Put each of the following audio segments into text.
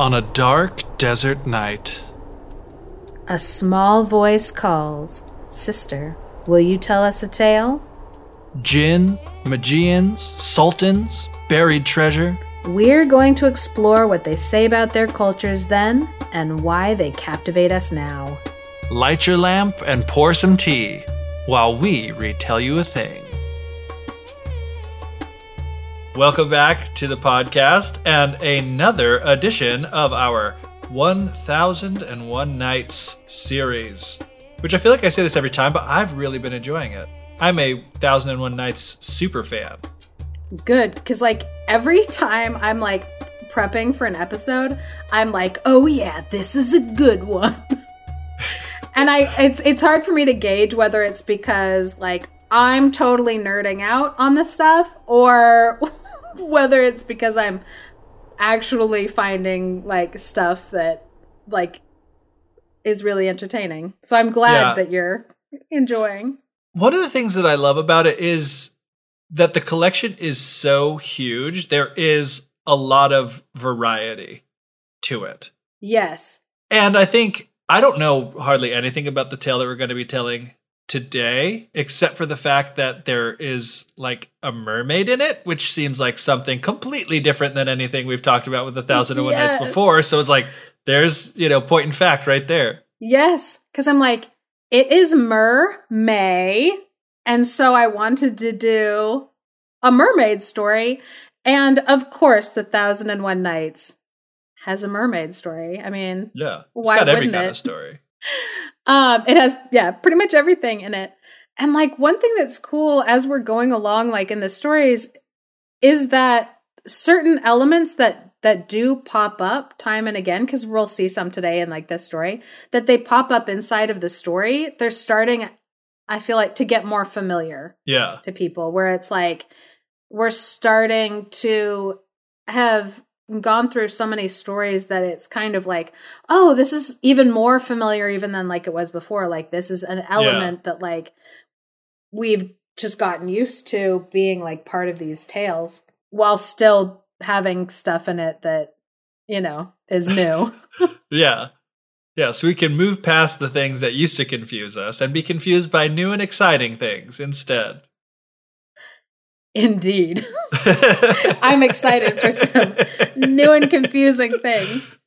On a dark desert night, A small voice calls, Sister, will you tell us a tale? Jinn, Magians, Sultans, buried treasure. We're going to explore what they say about their cultures then and why they captivate us now. Light your lamp and pour some tea while we retell you a thing. Welcome back to the podcast and another edition of our 1001 Nights series, which I feel like I say this every time, but I've really been enjoying it. I'm a 1001 Nights super fan. Good, because like every time I'm like prepping for an episode, I'm like, oh yeah, this is a good one. and I it's it's hard for me to gauge whether it's because like I'm totally nerding out on this stuff or whether it's because I'm actually finding like stuff that like is really entertaining. So I'm glad Yeah. that you're enjoying. One of the things that I love about it is that the collection is so huge. There is a lot of variety to it. Yes. And I think I don't know hardly anything about the tale that we're going to be telling today, except for the fact that there is like a mermaid in it, which seems like something completely different than anything we've talked about with the Thousand and One Nights before. So it's like there's you know point and fact right there. Yes, because I'm like, it is Mer May. And so I wanted to do a mermaid story. And of course, The Thousand and One Nights has a mermaid story. I mean, Yeah, it's Why got every wouldn't kind it? of story. um, it has, yeah, pretty much everything in it. And like one thing that's cool as we're going along, like in the stories, is that certain elements that that do pop up time and again because we'll see some today in like this story that they pop up inside of the story they're starting i feel like to get more familiar Yeah, to people where it's like we're starting to have gone through so many stories that it's kind of like oh this is even more familiar even than like it was before like this is an element that like we've just gotten used to being like part of these tales while still having stuff in it that you know is new yeah. Yeah, so we can move past the things that used to confuse us and be confused by new and exciting things instead. Indeed i'm excited for some new and confusing things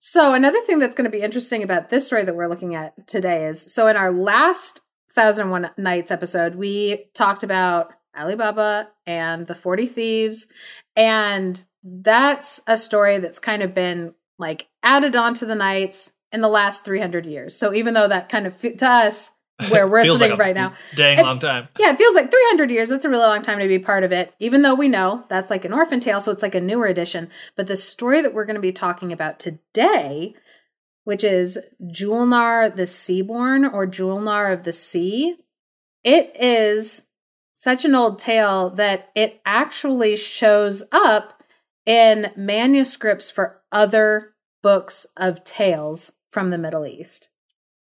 So, another thing that's going to be interesting about this story that we're looking at today is so in our last Thousand One Nights episode, we talked about Ali Baba and the 40 Thieves. And that's a story that's kind of been like added onto the nights in the last 300 years. So, even though that kind of, to us, where we're sitting like right now, Dang It- long time. yeah, it feels like 300 years. That's a really long time to be part of it, even though we know that's like an orphan tale, so it's like a newer edition. But the story that we're going to be talking about today, which is Julnar the Seaborn or Julnar of the Sea, it is such an old tale that it actually shows up in manuscripts for other books of tales from the Middle East.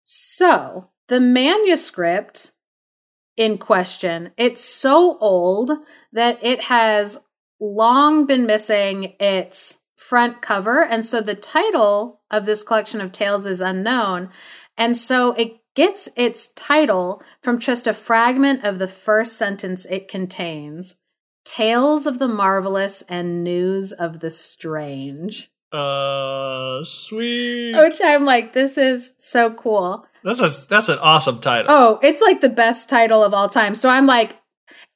So, the manuscript in question. It's so old that it has long been missing its front cover. And so the title of this collection of tales is unknown. And so it gets its title from just a fragment of the first sentence it contains Tales of the Marvelous and News of the Strange. Uh, sweet. Which I'm like, this is so cool. That's a that's an awesome title. Oh, it's like the best title of all time. So I'm like,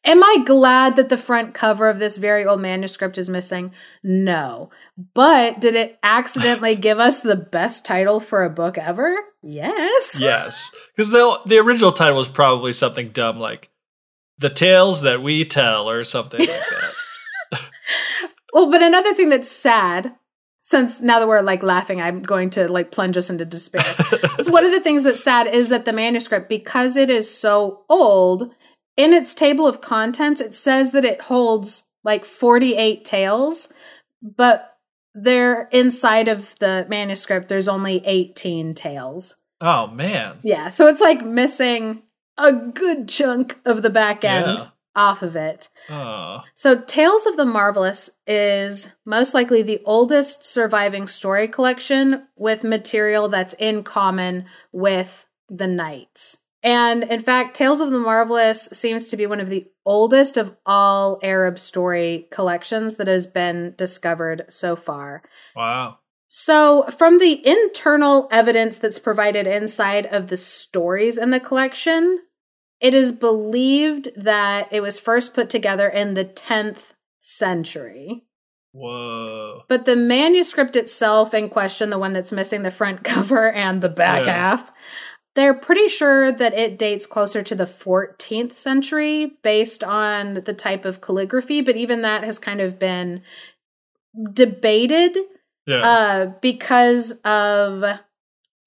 am I glad that the front cover of this very old manuscript is missing? No. But did it accidentally give us the best title for a book ever? Yes. Yes, because the the original title was probably something dumb like "The Tales That We Tell" or something like that. Well, but another thing that's sad, since now that we're like laughing, I'm going to like plunge us into despair. is one of the things that's sad is that the manuscript, because it is so old, in its table of contents, it says that it holds like 48 tales, but they're inside of the manuscript, there's only 18 tales. oh man, Yeah. So it's like missing a good chunk of the back end. Yeah. Off of it. So, Tales of the Marvelous is most likely the oldest surviving story collection with material that's in common with the Nights. And in fact, Tales of the Marvelous seems to be one of the oldest of all Arab story collections that has been discovered so far. Wow. So, from the internal evidence that's provided inside of the stories in the collection, it is believed that it was first put together in the 10th century. Whoa. But the manuscript itself in question, the one that's missing the front cover and the back Yeah. half, they're pretty sure that it dates closer to the 14th century based on the type of calligraphy, but even that has kind of been debated Yeah. uh, because of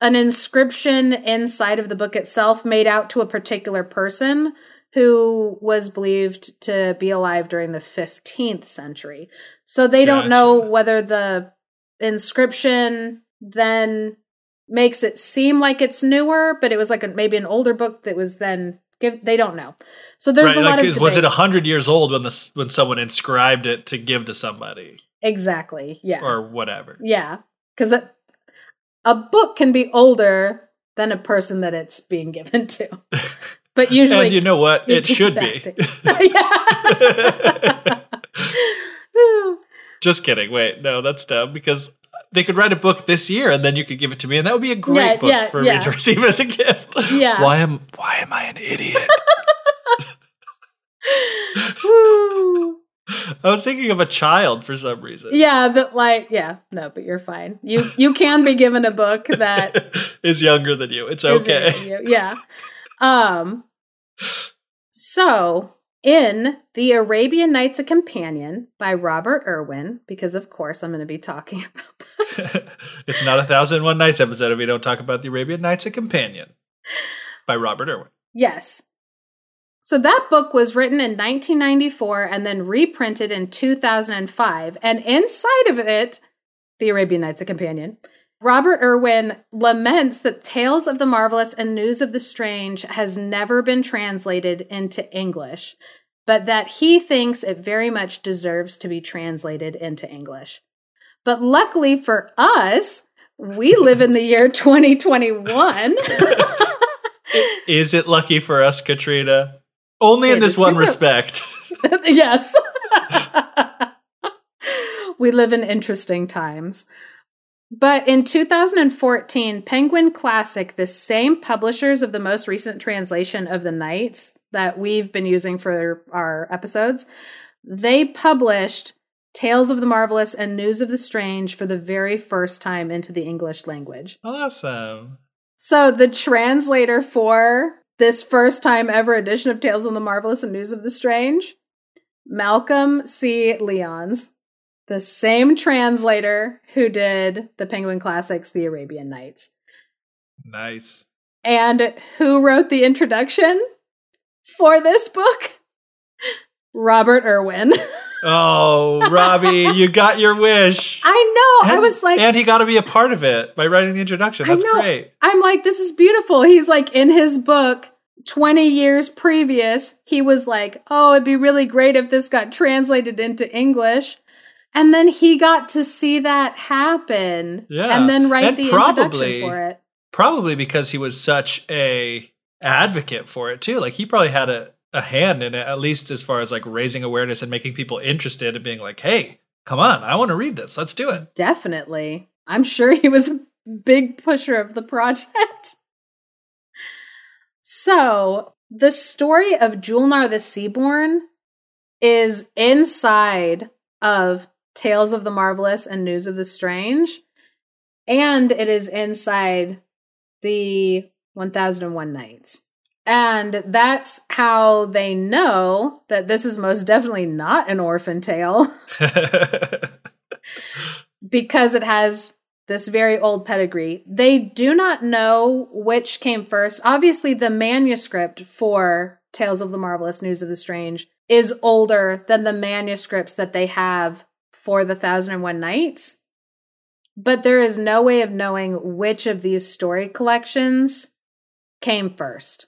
an inscription inside of the book itself made out to a particular person who was believed to be alive during the 15th century. So they don't know whether the inscription then makes it seem like it's newer, but it was like a, maybe an older book that was then give they don't know. So there's right. a lot like, of was it a hundred years old when this when someone inscribed it to give to somebody exactly. Yeah. or whatever? Yeah, because a, book can be older than a person that it's being given to, but usually, and you know what? It should be. to- Just kidding. Wait, no, that's dumb because they could write a book this year and then you could give it to me and that would be a great Yeah, book yeah, for yeah. me to receive as a gift. Yeah. Why am why am I an idiot? I was thinking of a child for some reason. yeah, but like, yeah, no, but you're fine. You you can be given a book that is younger than you. It's okay. you. Yeah. Um. So in the Arabian Nights: A Companion by Robert Irwin, because of course I'm going to be talking about that. it's not a thousand and one nights episode if we don't talk about the Arabian Nights: A Companion by Robert Irwin. Yes. So that book was written in 1994 and then reprinted in 2005. And inside of it, The Arabian Nights: A Companion, Robert Irwin laments that Tales of the Marvelous and News of the Strange has never been translated into English, but that he thinks it very much deserves to be translated into English. But luckily for us, we live in the year 2021. Is it lucky for us, Katrina? Only in this one super- respect. yes. we live in interesting times. But in 2014, Penguin Classic, the same publishers of the most recent translation of The Nights that we've been using for our episodes, they published Tales of the Marvelous and News of the Strange for the very first time into the English language. awesome. So the translator for this first time ever edition of Tales of the Marvelous and News of the Strange, Malcolm C. Lyons, the same translator who did the Penguin Classics, The Arabian Nights. Nice. And who wrote the introduction for this book? Robert Irwin. Oh, Robbie, you got your wish. I know. I was like, and he got to be a part of it by writing the introduction. I That's know. great. I'm like, this is beautiful. He's like, in his book, 20 years previous, he was like, oh, it'd be really great if this got translated into English. And then he got to see that happen. Yeah. And then write And the probably- introduction for it. Probably because he was such a advocate for it too. Like he probably had a, a hand in it, at least as far as like raising awareness and making people interested and being like, hey, come on, I want to read this. Let's do it. Definitely. I'm sure he was a big pusher of the project. So, the story of Julnar the Seaborn is inside of Tales of the Marvelous and News of the Strange, and it is inside the 1001 Nights. And that's how they know that this is most definitely not an orphan tale because it has this very old pedigree. They do not know which came first. Obviously, the manuscript for Tales of the Marvelous, News of the Strange is older than the manuscripts that they have for the Thousand and One Nights. But there is no way of knowing which of these story collections came first.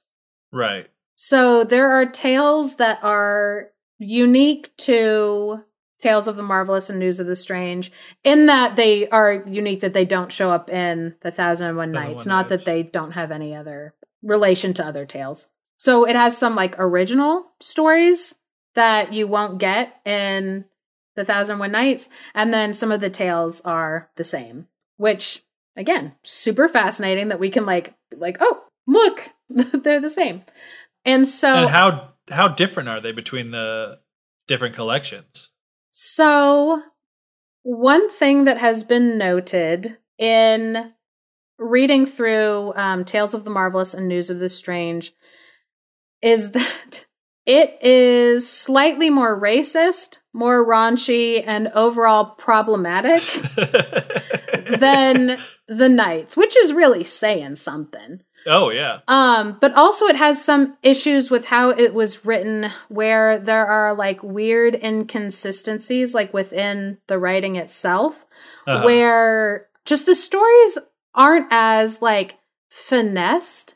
Right. So there are tales that are unique to Tales of the Marvelous and News of the Strange, in that they are unique that they don't show up in the Thousand and One One Thousand and Nights, not Nights. that they don't have any other relation to other tales. So it has some like original stories that you won't get in the Thousand and One Nights, and then some of the tales are the same, which again, super fascinating that we can like like oh look they're the same. And so and how how different are they between the different collections? So, one thing that has been noted in reading through um, Tales of the Marvelous and News of the Strange is that it is slightly more racist, more raunchy, and overall problematic than the Nights, which is really saying something. Oh yeah. Um, but also it has some issues with how it was written where there are like weird inconsistencies like within the writing itself Uh-huh. where just the stories aren't as like finessed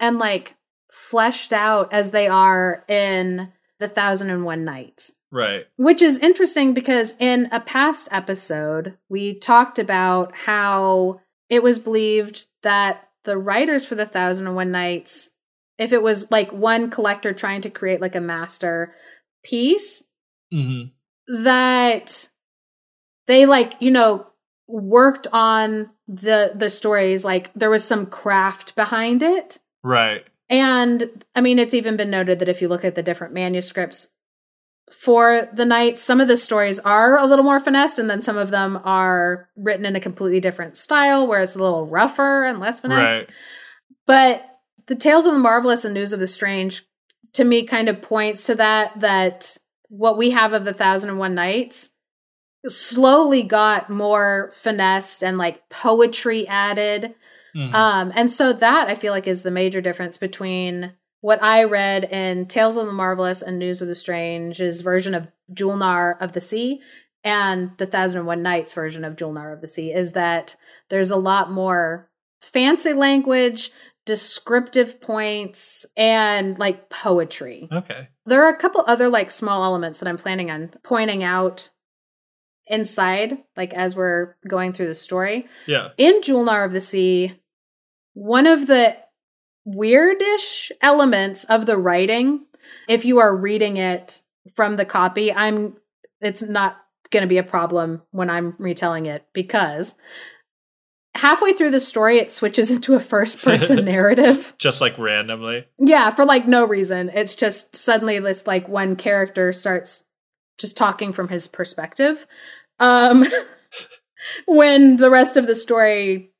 and like fleshed out as they are in the Thousand and One Nights. Right. Which is interesting because in a past episode, we talked about how it was believed that the writers for the Thousand and One Nights, if it was like one collector trying to create like a master piece, hmm that they like, you know, worked on the the stories like there was some craft behind it Right. and I mean, it's even been noted that if you look at the different manuscripts for the Nights, some of the stories are a little more finessed, and then some of them are written in a completely different style where it's a little rougher and less finessed. Right. But the Tales of the Marvelous and News of the Strange, to me, kind of points to that, that what we have of the Thousand and One Nights slowly got more finessed and like poetry added. Mhm. Um, and so that I feel like is the major difference between what I read in Tales of the Marvelous and News of the Strange's version of Julnar of the Sea and the Thousand and One Nights version of Julnar of the Sea is that there's a lot more fancy language, descriptive points, and like poetry. okay. There are a couple other like small elements that I'm planning on pointing out inside, like as we're going through the story Yeah. in Julnar of the Sea, one of the weirdish elements of the writing, if you are reading it from the copy, I'm it's not going to be a problem when I'm retelling it because halfway through the story it switches into a first person narrative. Just like randomly. Yeah, for like no reason. It's just suddenly this like one character starts just talking from his perspective. Um when the rest of the story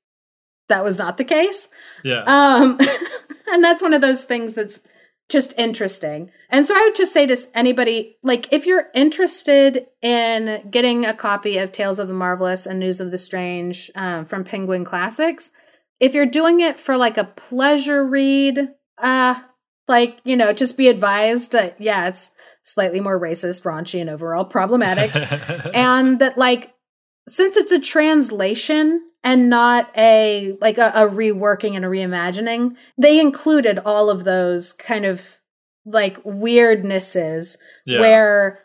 that was not the case. Yeah. Um and that's one of those things that's just interesting. And so I would just say to anybody like if you're interested in getting a copy of Tales of the Marvelous and News of the Strange um, from Penguin Classics, if you're doing it for like a pleasure read, uh like, you know, just be advised that yeah, it's slightly more racist, raunchy and overall problematic and that like since it's a translation and not a like a, a reworking and a reimagining they included all of those kind of like weirdnesses yeah. where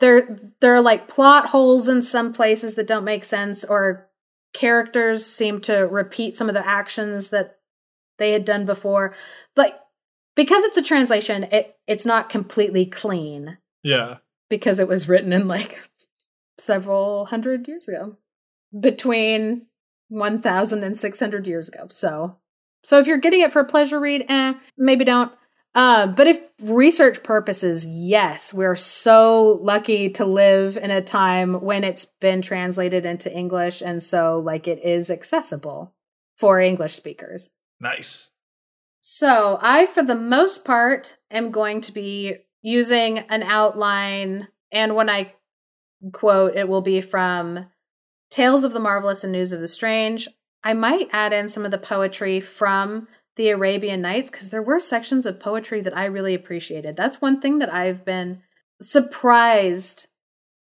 there there are like plot holes in some places that don't make sense or characters seem to repeat some of the actions that they had done before like because it's a translation it it's not completely clean yeah. because it was written in like several hundred years ago. Between 1000 and 600 years ago. So so if you're getting it for a pleasure read eh maybe don't. Uh, but if research purposes yes we're so lucky to live in a time when it's been translated into english and so like it is accessible for english speakers. Nice. so I, for the most part, am going to be using an outline, and when I quote, it will be from Tales of the Marvelous and News of the Strange. I might add in some of the poetry from the Arabian Nights because there were sections of poetry that I really appreciated. That's one thing that I've been surprised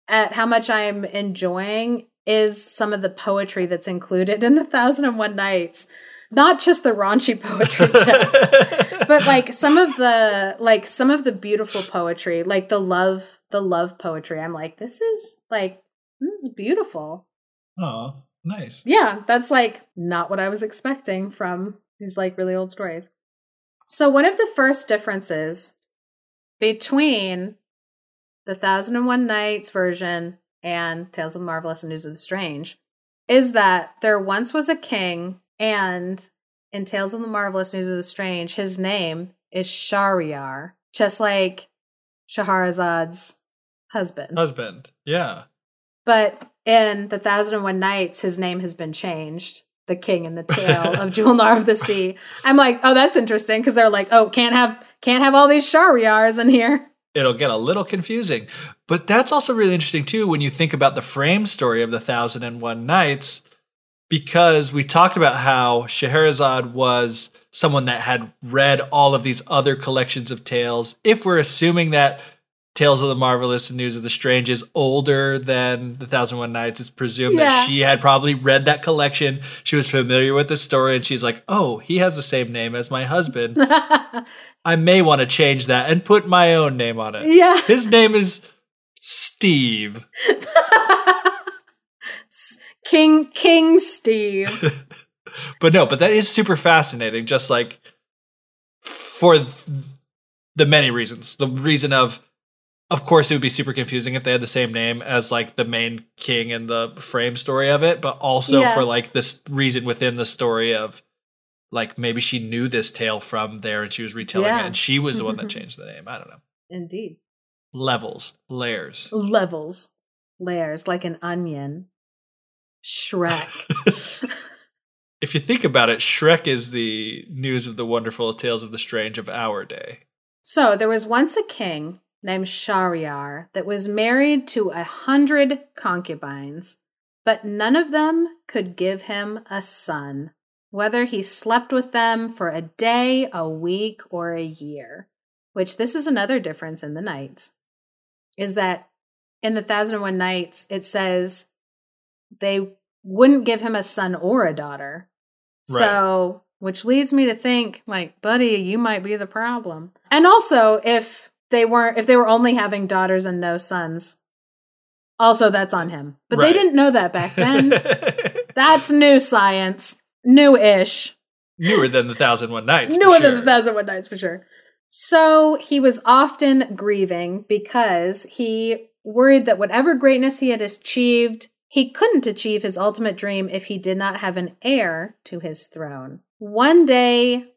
at how much I'm enjoying is some of the poetry that's included in the Thousand and One Nights not just the raunchy poetry, Geoff, but like some of the like some of the beautiful poetry, like the love the love poetry. I'm like, this is like this is beautiful. Oh, nice. Yeah, that's like not what I was expecting from these like really old stories. So one of the first differences between the Thousand and One Nights version and Tales of the Marvelous and News of the Strange is that there once was a king, and in Tales of the Marvelous News of the Strange, his name is Shahryar, just like Shahrazad's husband. Husband. Yeah. But in the Thousand and One Nights, his name has been changed. The King and the Tale of Julnar of the Sea. I'm like, oh, that's interesting because they're like, oh, can't have can't have all these Shahryars in here. It'll get a little confusing, but that's also really interesting too when you think about the frame story of the Thousand and One Nights, because we talked about how Scheherazade was someone that had read all of these other collections of tales. If we're assuming that Tales of the Marvelous and News of the Strange is older than The Thousand One Nights. It's presumed Yeah. that she had probably read that collection. She was familiar with the story, and she's like, "Oh, he has the same name as my husband. I may want to change that and put my own name on it. yeah. His name is Steve." King King Steve. but no, but that is super fascinating. Just like for the many reasons, the reason of, of course, it would be super confusing if they had the same name as like the main king and the frame story of it, but also Yeah. for like this reason within the story of. Like maybe she knew this tale from there and she was retelling Yeah. it and she was the one that changed the name. I don't know. Indeed. Levels, layers. Levels. Layers like an onion. Shrek. If you think about it, Shrek is the news of the wonderful tales of the strange of our day. So there was once a king named Shahryar that was married to a hundred concubines, but none of them could give him a son, whether he slept with them for a day, a week, or a year. Which this is another difference in the nights, is that in the Thousand and One Nights it says they wouldn't give him a son or a daughter. So, which leads me to think, like, buddy, you might be the problem. And also, if they weren't, if they were only having daughters and no sons, also that's on him. But Right. they didn't know that back then. that's new science, new-ish, Newer than the Thousand One Nights. newer than the Thousand One Nights for sure. So he was often grieving because he worried that whatever greatness he had achieved, he couldn't achieve his ultimate dream if he did not have an heir to his throne. One day,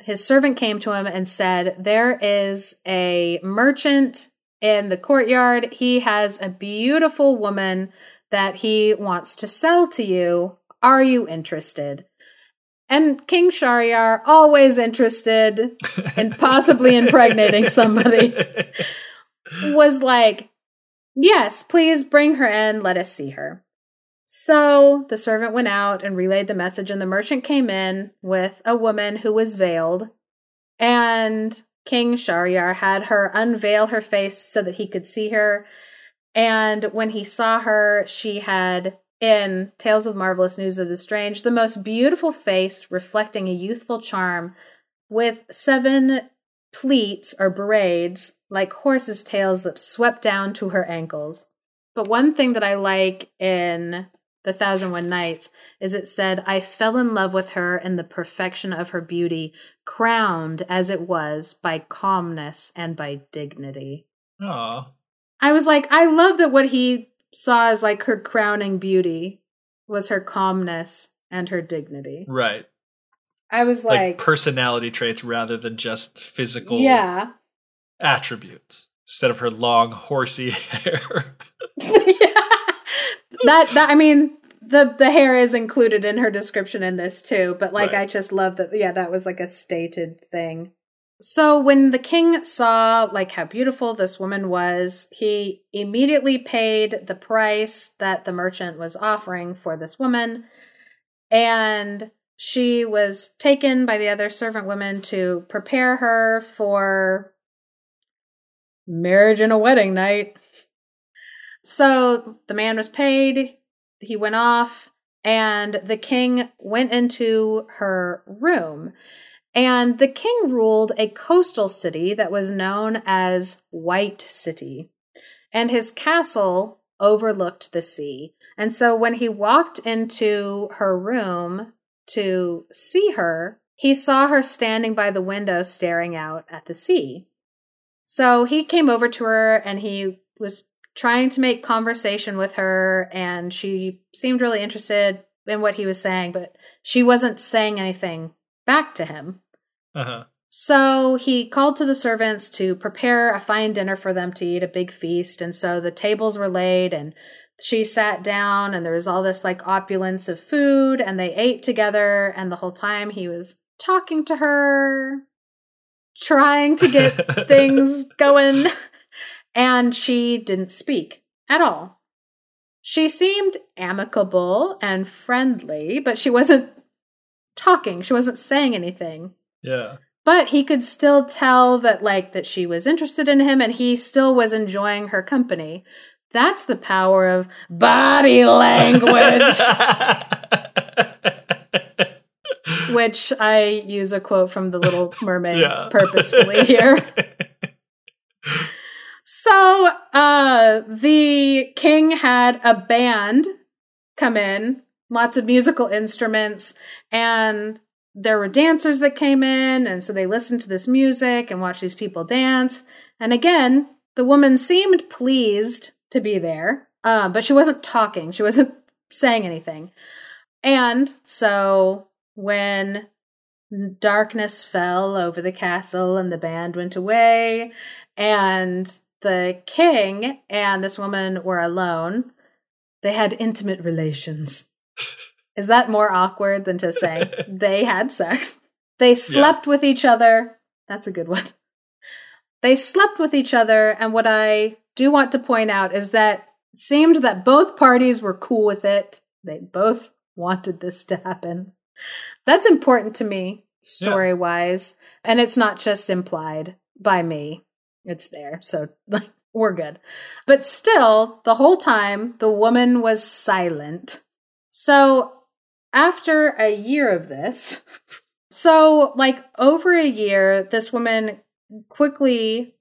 his servant came to him and said, There is a merchant in the courtyard. He has a beautiful woman that he wants to sell to you. Are you interested? And King Shahryar, always interested in possibly impregnating somebody, was like, Yes, please bring her in. Let us see her. So the servant went out and relayed the message, and the merchant came in with a woman who was veiled. And King Shahryar had her unveil her face so that he could see her. And when he saw her, she had, in Tales of Marvelous News of the Strange, the most beautiful face reflecting a youthful charm with seven pleats or braids like horses' tails that swept down to her ankles. But one thing that I like in The Thousand One Nights is it said, I fell in love with her in the perfection of her beauty, crowned as it was by calmness and by dignity. Aw. I was like, I love that what he saw as like her crowning beauty was her calmness and her dignity. Right. I was Like, like, personality traits rather than just physical yeah. attributes. Instead of her long, horsey hair. yeah. That that I mean the the hair is included in her description in this too, but like Right. I just love that yeah, that was like a stated thing. So when the king saw like how beautiful this woman was, he immediately paid the price that the merchant was offering for this woman and she was taken by the other servant women to prepare her for marriage and a wedding night. So the man was paid, he went off, and the king went into her room. And the king ruled a coastal city that was known as White City. And his castle overlooked the sea. And so when he walked into her room to see her, he saw her standing by the window staring out at the sea. So he came over to her and he was trying to make conversation with her, and she seemed really interested in what he was saying, but she wasn't saying anything back to him. Uh-huh. So he called to the servants to prepare a fine dinner for them to eat, a big feast. And so the tables were laid, and she sat down, and there was all this like opulence of food, and they ate together. And the whole time he was talking to her, trying to get things going, and she didn't speak at all. She seemed amicable and friendly, but she wasn't talking. She wasn't saying anything. Yeah. But he could still tell that like that she was interested in him and he still was enjoying her company. That's the power of body language. which I use a quote from The Little Mermaid Yeah. purposefully here. So, uh, the king had a band come in, lots of musical instruments, and there were dancers that came in, and so they listened to this music and watched these people dance. And again, the woman seemed pleased to be there, uh, but she wasn't talking, she wasn't saying anything. And so, when darkness fell over the castle and the band went away, and the king and this woman were alone. They had intimate relations. Is that more awkward than just saying they had sex? They slept with each other. That's a good one. They slept with each other, and what I do want to point out is that it seemed that both parties were cool with it. They both wanted this to happen. That's important to me, story wise, and it's not just implied by me it's there. So like we're good. But still, the whole time the woman was silent. So after a year of this, so like over a year, this woman quickly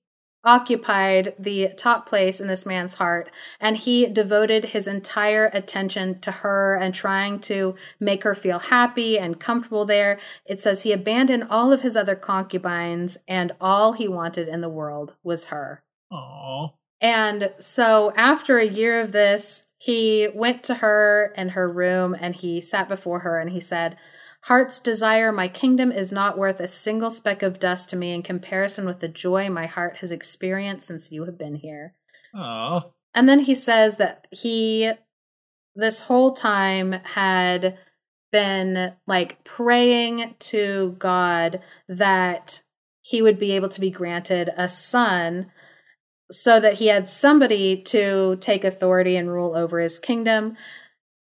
occupied the top place in this man's heart and he devoted his entire attention to her and trying to make her feel happy and comfortable there it says he abandoned all of his other concubines and all he wanted in the world was her Aw. and so after a year of this he went to her in her room and he sat before her and he said Heart's desire, my kingdom is not worth a single speck of dust to me in comparison with the joy my heart has experienced since you have been here. Aw. And then he says that he, this whole time, had been like praying to God that he would be able to be granted a son so that he had somebody to take authority and rule over his kingdom.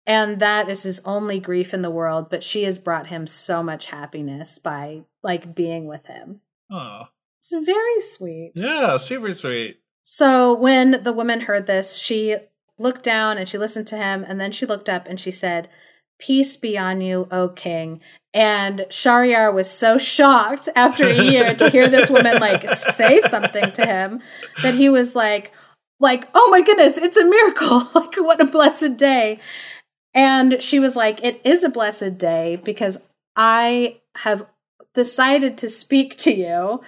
And that is his only grief in the world, but she has brought him so much happiness by like being with him. Aw. It's very sweet. Yeah, super sweet. So when the woman heard this, she looked down and she listened to him, and then she looked up and she said, Peace be on you, O king. And Shahryar was so shocked after a year to hear this woman like say something to him that he was like, like, oh my goodness, it's a miracle. like what a blessed day. And she was like, It is a blessed day because I have decided to speak to you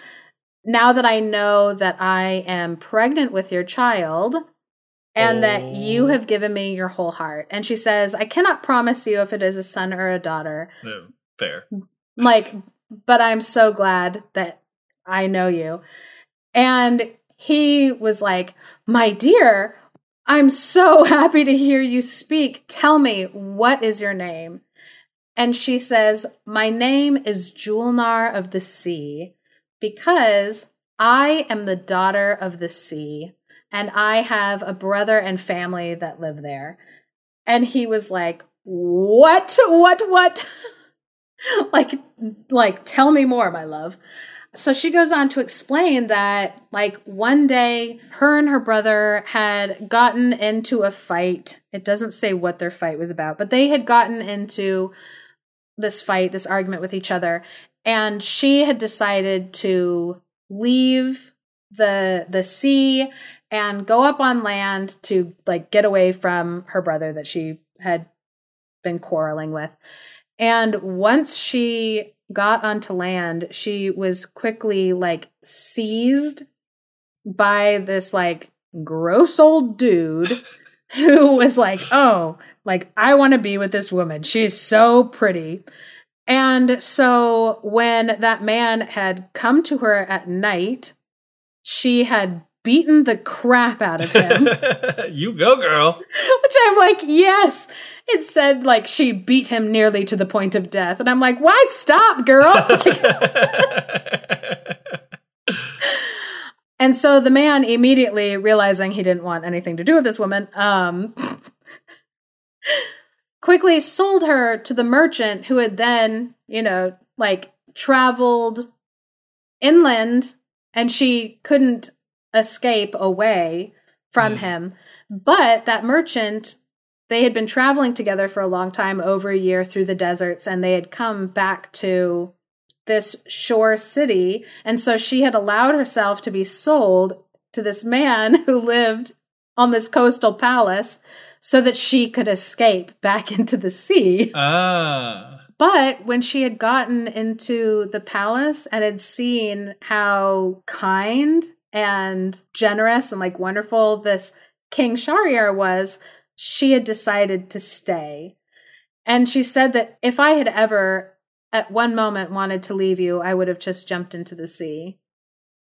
now that I know that I am pregnant with your child and that you Oh. have given me your whole heart. And she says, I cannot promise you if it is a son or a daughter. No, fair. Like, but I'm so glad that I know you. And he was like, My dear, I'm so happy to hear you speak. Tell me, what is your name? And she says, My name is Julnar of the Sea because I am the daughter of the sea and I have a brother and family that live there. And he was like, What? What? What? like, like, tell me more, my love. So she goes on to explain that, like, one day her and her brother had gotten into a fight. It doesn't say what their fight was about, but they had gotten into this fight, this argument with each other. And she had decided to leave the the sea and go up on land to like get away from her brother that she had been quarreling with. And once she got onto land, she was quickly like seized by this like gross old dude who was like, "Oh, like I want to be with this woman. She's so pretty." And so when that man had come to her at night, she had beaten the crap out of him. you go, girl. Which I'm like, yes. It said like she beat him nearly to the point of death. And I'm like, why stop, girl? and so the man immediately realizing he didn't want anything to do with this woman, um quickly sold her to the merchant who had then, you know, like traveled inland and she couldn't escape away from Mm. him. But that merchant, they had been traveling together for a long time, over a year through the deserts, and they had come back to this shore city. And so she had allowed herself to be sold to this man who lived on this coastal palace so that she could escape back into the sea. ah. But when she had gotten into the palace and had seen how kind and generous and like wonderful this King Shahryar was, she had decided to stay. And she said that if I had ever at one moment wanted to leave you, I would have just jumped into the sea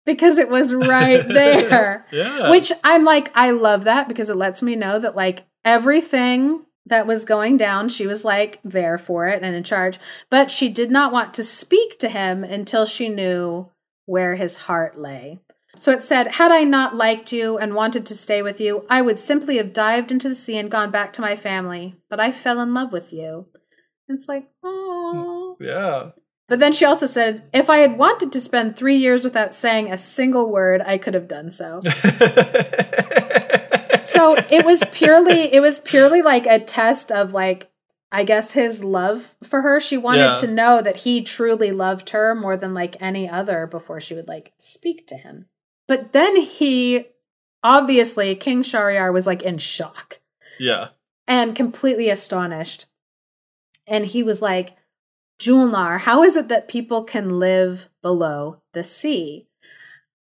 because it was right there. yeah. Which I'm like, I love that because it lets me know that like everything that was going down, she was like there for it and in charge. But she did not want to speak to him until she knew where his heart lay. So it said, Had I not liked you and wanted to stay with you, I would simply have dived into the sea and gone back to my family. But I fell in love with you. And it's like, oh. yeah. But then she also said, if I had wanted to spend three years without saying a single word, I could have done so. so it was purely it was purely like a test of like I guess his love for her. She wanted Yeah. to know that he truly loved her more than like any other before she would like speak to him. But then he obviously King Shahryar was like in shock yeah. and completely astonished. And he was like, Julnar, how is it that people can live below the sea?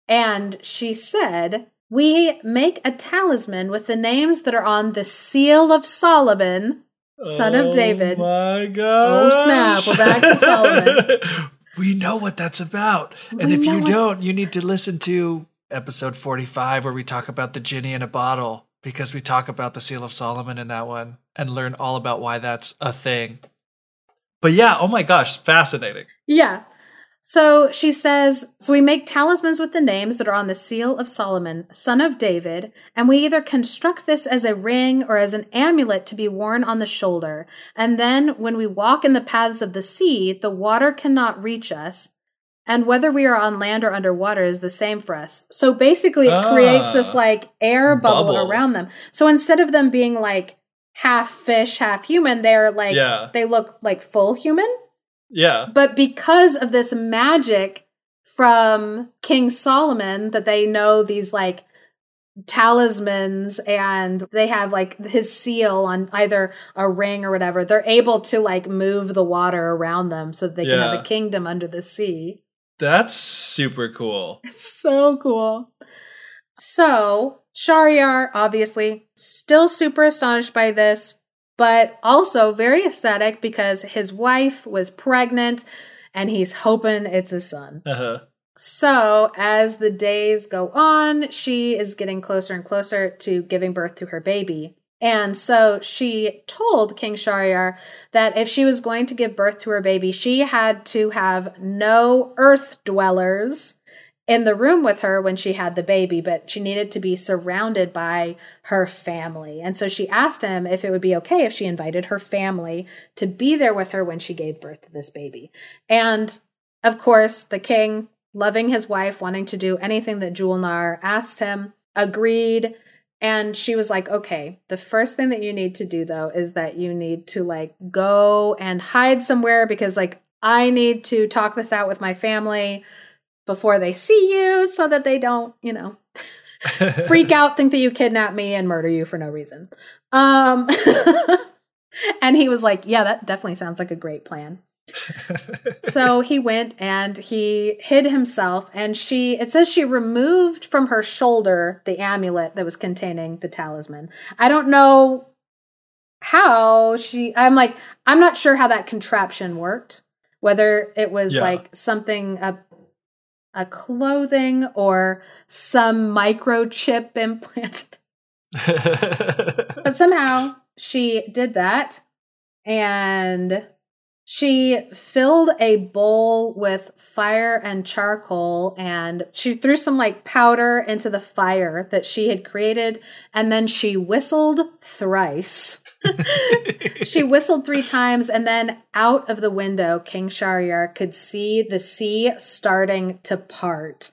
And she said, We make a talisman with the names that are on the seal of Solomon, son of oh David. Oh my god. Oh, snap. We're back to Solomon. we know what that's about. And We if you don't, you need to listen to episode 45 where we talk about the genie in a bottle because we talk about the seal of Solomon in that one and learn all about why that's a thing. But yeah, oh my gosh, fascinating. Yeah. So she says, so we make talismans with the names that are on the seal of Solomon, son of David, and we either construct this as a ring or as an amulet to be worn on the shoulder. And then when we walk in the paths of the sea, the water cannot reach us. And whether we are on land or underwater is the same for us. So basically, it creates this Ah. like air bubble, Bubble. around them. So instead of them being like half fish, half human, they're like, Yeah. they look like full human. Yeah. But because of this magic from King Solomon, that they know these like talismans and they have like his seal on either a ring or whatever, they're able to like move the water around them so that they can have a kingdom under the sea. That's super cool. So cool. So, Shahryar, obviously, still super astonished by this, but also very ecstatic because his wife was pregnant and he's hoping it's a son. Uh-huh. So, as the days go on, she is getting closer and closer to giving birth to her baby. And so she told King Shahryar that if she was going to give birth to her baby, she had to have no earth dwellers in the room with her when she had the baby, but she needed to be surrounded by her family. And so she asked him if it would be okay if she invited her family to be there with her when she gave birth to this baby. And of course, the king loving his wife, wanting to do anything that Julnar asked him, agreed. And she was like, okay, the first thing that you need to do though is that you need to like go and hide somewhere because like I need to talk this out with my family before they see you so that they don't, you know, freak out, think that you kidnapped me and murder you for no reason. Um and he was like, yeah, that definitely sounds like a great plan so he went and he hid himself and she it says she removed from her shoulder the amulet that was containing the talisman i don't know how she i'm like i'm not sure how that contraption worked whether it was yeah. like something a a clothing or some microchip implanted but somehow she did that and she filled a bowl with fire and charcoal and she threw some like powder into the fire that she had created and then she whistled thrice. she whistled three times and then out of the window King Shahryar could see the sea starting to part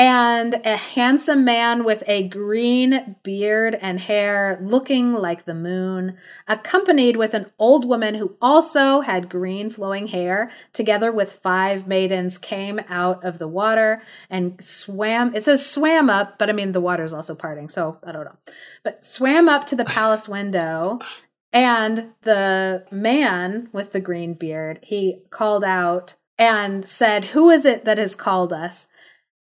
and a handsome man with a green beard and hair looking like the moon, accompanied with an old woman who also had green flowing hair, together with five maidens, came out of the water and swam. It says swam up, but I mean, the water's also parting, so I don't know. But swam up to the palace window. And the man with the green beard, he called out and said, Who is it that has called us?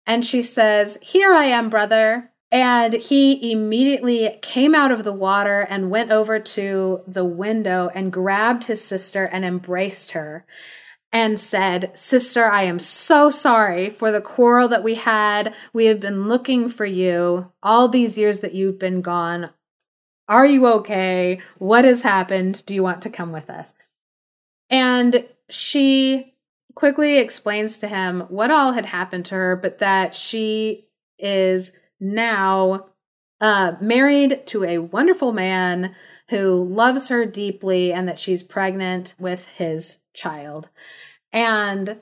And she says, Here I am, brother. And he immediately came out of the water and went over to the window and grabbed his sister and embraced her and said, Sister, I am so sorry for the quarrel that we had. We have been looking for you all these years that you've been gone. Are you okay? What has happened? Do you want to come with us? And she quickly explains to him what all had happened to her, but that she is now uh, married to a wonderful man who loves her deeply and that she's pregnant with his child. And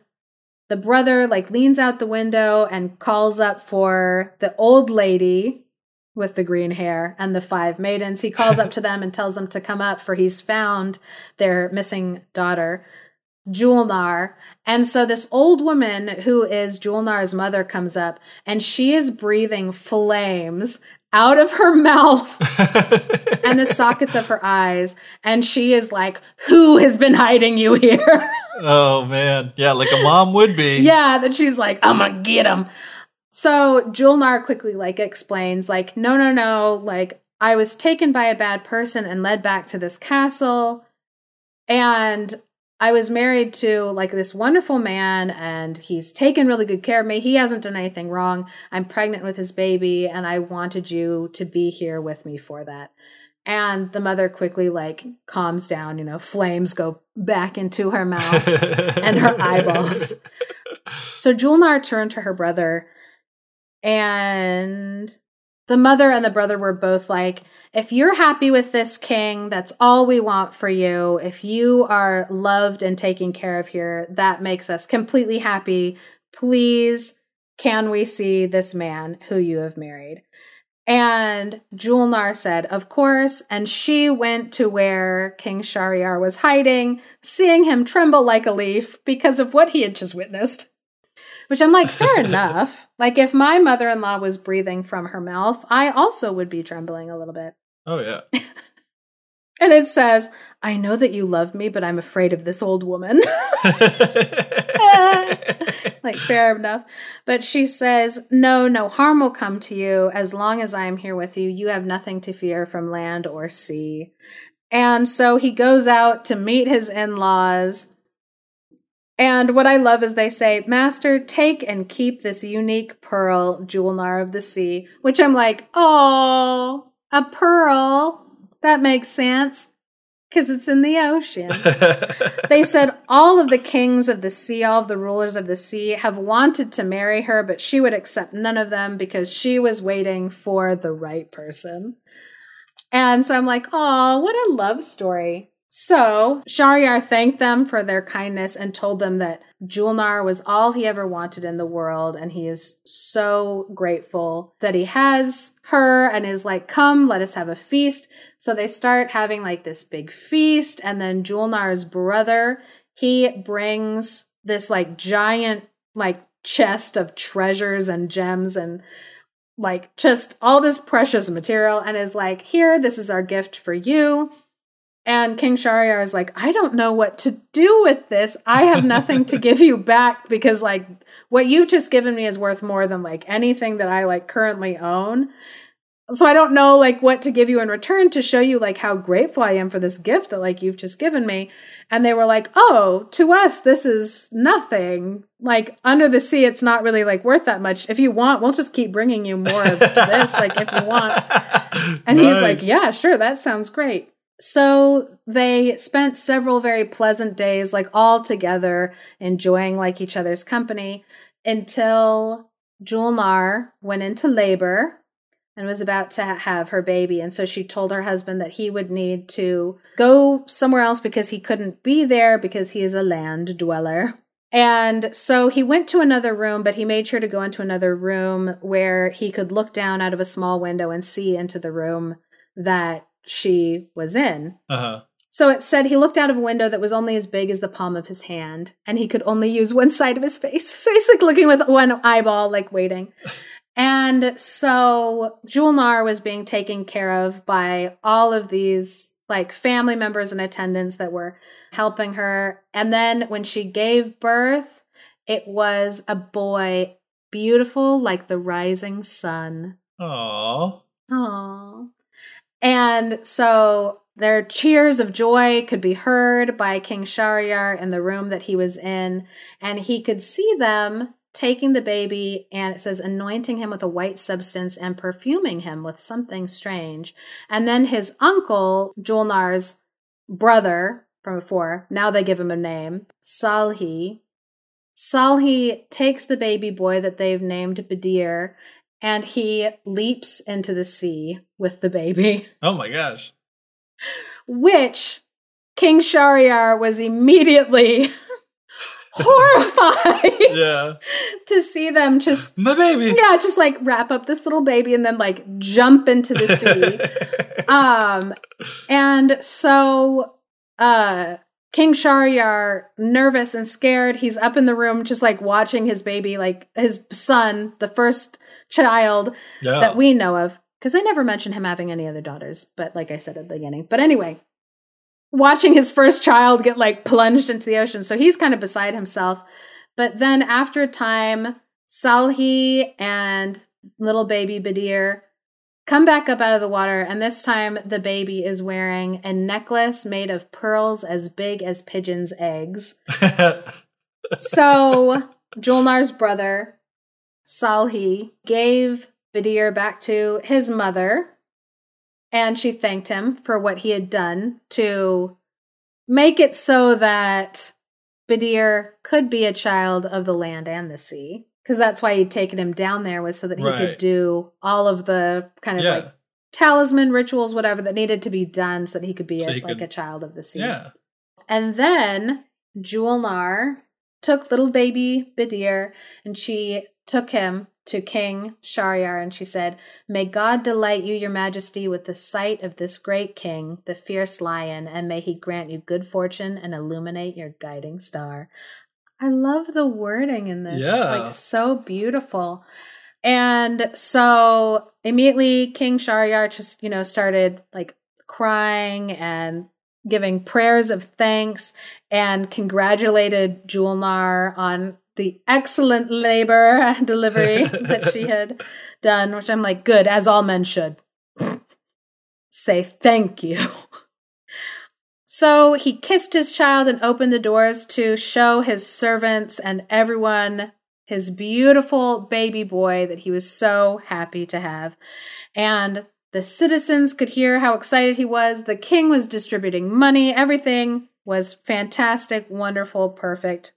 the brother like leans out the window and calls up for the old lady with the green hair and the five maidens. He calls up to them and tells them to come up for he's found their missing daughter. Julnar. And so this old woman who is Julnar's mother comes up and she is breathing flames out of her mouth and the sockets of her eyes. And she is like, Who has been hiding you here? oh, man. Yeah, like a mom would be. yeah, that she's like, I'm gonna get him. So Julnar quickly like explains, like, no, no, no, like I was taken by a bad person and led back to this castle. And I was married to like this wonderful man and he's taken really good care of me. He hasn't done anything wrong. I'm pregnant with his baby and I wanted you to be here with me for that. And the mother quickly like calms down, you know, flames go back into her mouth and her eyeballs. So Julnar turned to her brother and the mother and the brother were both like, if you're happy with this king, that's all we want for you. If you are loved and taken care of here, that makes us completely happy. Please, can we see this man who you have married? And Julnar said, Of course. And she went to where King Shahryar was hiding, seeing him tremble like a leaf because of what he had just witnessed. Which I'm like, fair enough. Like, if my mother in law was breathing from her mouth, I also would be trembling a little bit. Oh, yeah. and it says, I know that you love me, but I'm afraid of this old woman. like, fair enough. But she says, No, no harm will come to you. As long as I am here with you, you have nothing to fear from land or sea. And so he goes out to meet his in laws. And what I love is they say, Master, take and keep this unique pearl, Julnar of the sea, which I'm like, oh, a pearl. That makes sense because it's in the ocean. they said all of the kings of the sea, all of the rulers of the sea have wanted to marry her, but she would accept none of them because she was waiting for the right person. And so I'm like, oh, what a love story. So Shahryar thanked them for their kindness and told them that Julnar was all he ever wanted in the world, and he is so grateful that he has her and is like, Come, let us have a feast. So they start having like this big feast, and then Julnar's brother, he brings this like giant, like chest of treasures and gems and like just all this precious material and is like, Here, this is our gift for you. And King Shahryar is like, I don't know what to do with this. I have nothing to give you back because like what you've just given me is worth more than like anything that I like currently own. So I don't know like what to give you in return to show you like how grateful I am for this gift that like you've just given me. And they were like, "Oh, to us this is nothing. Like under the sea it's not really like worth that much. If you want, we'll just keep bringing you more of this like if you want." And nice. he's like, "Yeah, sure, that sounds great." So they spent several very pleasant days, like all together, enjoying like each other's company until Julnar went into labor and was about to have her baby. And so she told her husband that he would need to go somewhere else because he couldn't be there because he is a land dweller. And so he went to another room, but he made sure to go into another room where he could look down out of a small window and see into the room that she was in. Uh-huh. So it said he looked out of a window that was only as big as the palm of his hand, and he could only use one side of his face. So he's like looking with one eyeball, like waiting. and so Julnar was being taken care of by all of these like family members and attendants that were helping her. And then when she gave birth, it was a boy, beautiful like the rising sun. Aww. Aww. And so their cheers of joy could be heard by King Shahryar in the room that he was in, and he could see them taking the baby and it says anointing him with a white substance and perfuming him with something strange. And then his uncle, Julnar's brother from before, now they give him a name, Salhi. Salhi takes the baby boy that they've named Badir and he leaps into the sea with the baby. Oh my gosh. Which King Shahryar was immediately horrified yeah. to see them just my baby yeah just like wrap up this little baby and then like jump into the sea um and so uh King Shahryar, nervous and scared, he's up in the room just like watching his baby, like his son, the first child yeah. that we know of. Because they never mentioned him having any other daughters, but like I said at the beginning. But anyway, watching his first child get like plunged into the ocean. So he's kind of beside himself. But then after a time, Salhi and little baby Badir come back up out of the water, and this time the baby is wearing a necklace made of pearls as big as pigeons' eggs. so Julnar's brother, Salhi, gave Badir back to his mother, and she thanked him for what he had done to make it so that Badir could be a child of the land and the sea because that's why he'd taken him down there was so that he right. could do all of the kind of yeah. like talisman rituals, whatever that needed to be done, so that he could be so a, he like could, a child of the sea. Yeah. And then Julnar took little baby Badir and she took him to King Shahryar and she said, May God delight you, your majesty, with the sight of this great king, the fierce lion, and may he grant you good fortune and illuminate your guiding star. I love the wording in this. Yeah. It's like so beautiful. And so immediately King Shahryar just, you know, started like crying and giving prayers of thanks and congratulated Julnar on the excellent labor delivery that she had done, which I'm like, good, as all men should. Say thank you. So he kissed his child and opened the doors to show his servants and everyone his beautiful baby boy that he was so happy to have. And the citizens could hear how excited he was. The king was distributing money. Everything was fantastic, wonderful, perfect.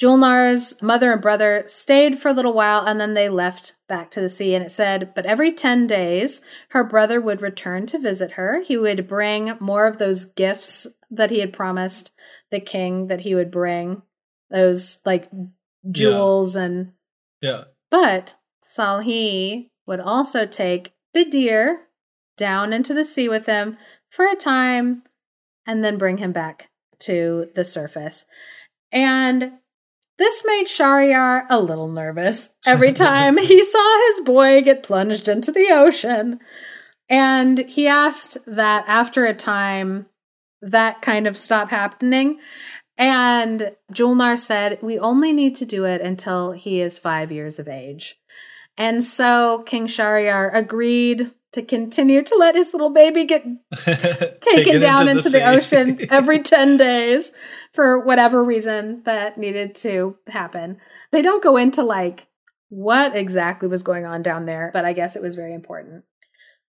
Julnar's mother and brother stayed for a little while and then they left back to the sea. And it said, but every 10 days, her brother would return to visit her. He would bring more of those gifts that he had promised the king that he would bring those like jewels and Yeah. but Salhi would also take Badir down into the sea with him for a time and then bring him back to the surface. And this made Shahryar a little nervous every time he saw his boy get plunged into the ocean. And he asked that after a time that kind of stop happening. And Julnar said, We only need to do it until he is five years of age. And so King Shahryar agreed to continue to let his little baby get taken down into, the, sea. ocean every 10 days for whatever reason that needed to happen. They don't go into like what exactly was going on down there, but I guess it was very important.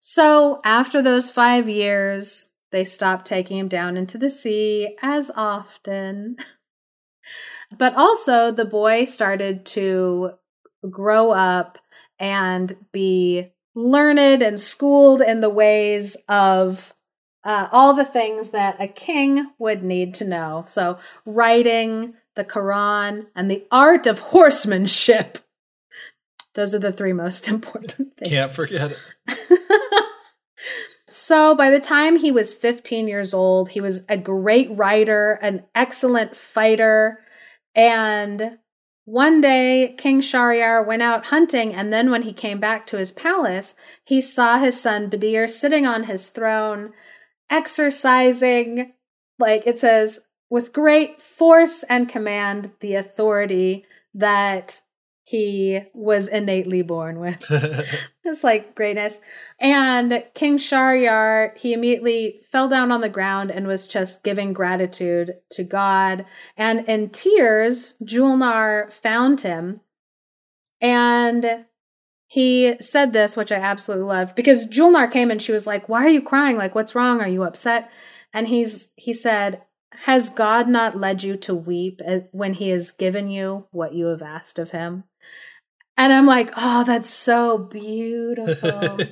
So after those five years, they stopped taking him down into the sea as often. but also, the boy started to grow up and be learned and schooled in the ways of uh, all the things that a king would need to know. So, writing, the Quran, and the art of horsemanship. Those are the three most important things. Can't forget it. So by the time he was 15 years old, he was a great writer, an excellent fighter, and one day King Shahryar went out hunting, and then when he came back to his palace, he saw his son Badir sitting on his throne, exercising, like it says, with great force and command, the authority that he was innately born with. it's like greatness. And King Shahryar, he immediately fell down on the ground and was just giving gratitude to God. And in tears, Julnar found him. And he said this, which I absolutely loved, because Julnar came and she was like, Why are you crying? Like, what's wrong? Are you upset? And he's he said, Has God not led you to weep when he has given you what you have asked of him? And I'm like, oh, that's so beautiful.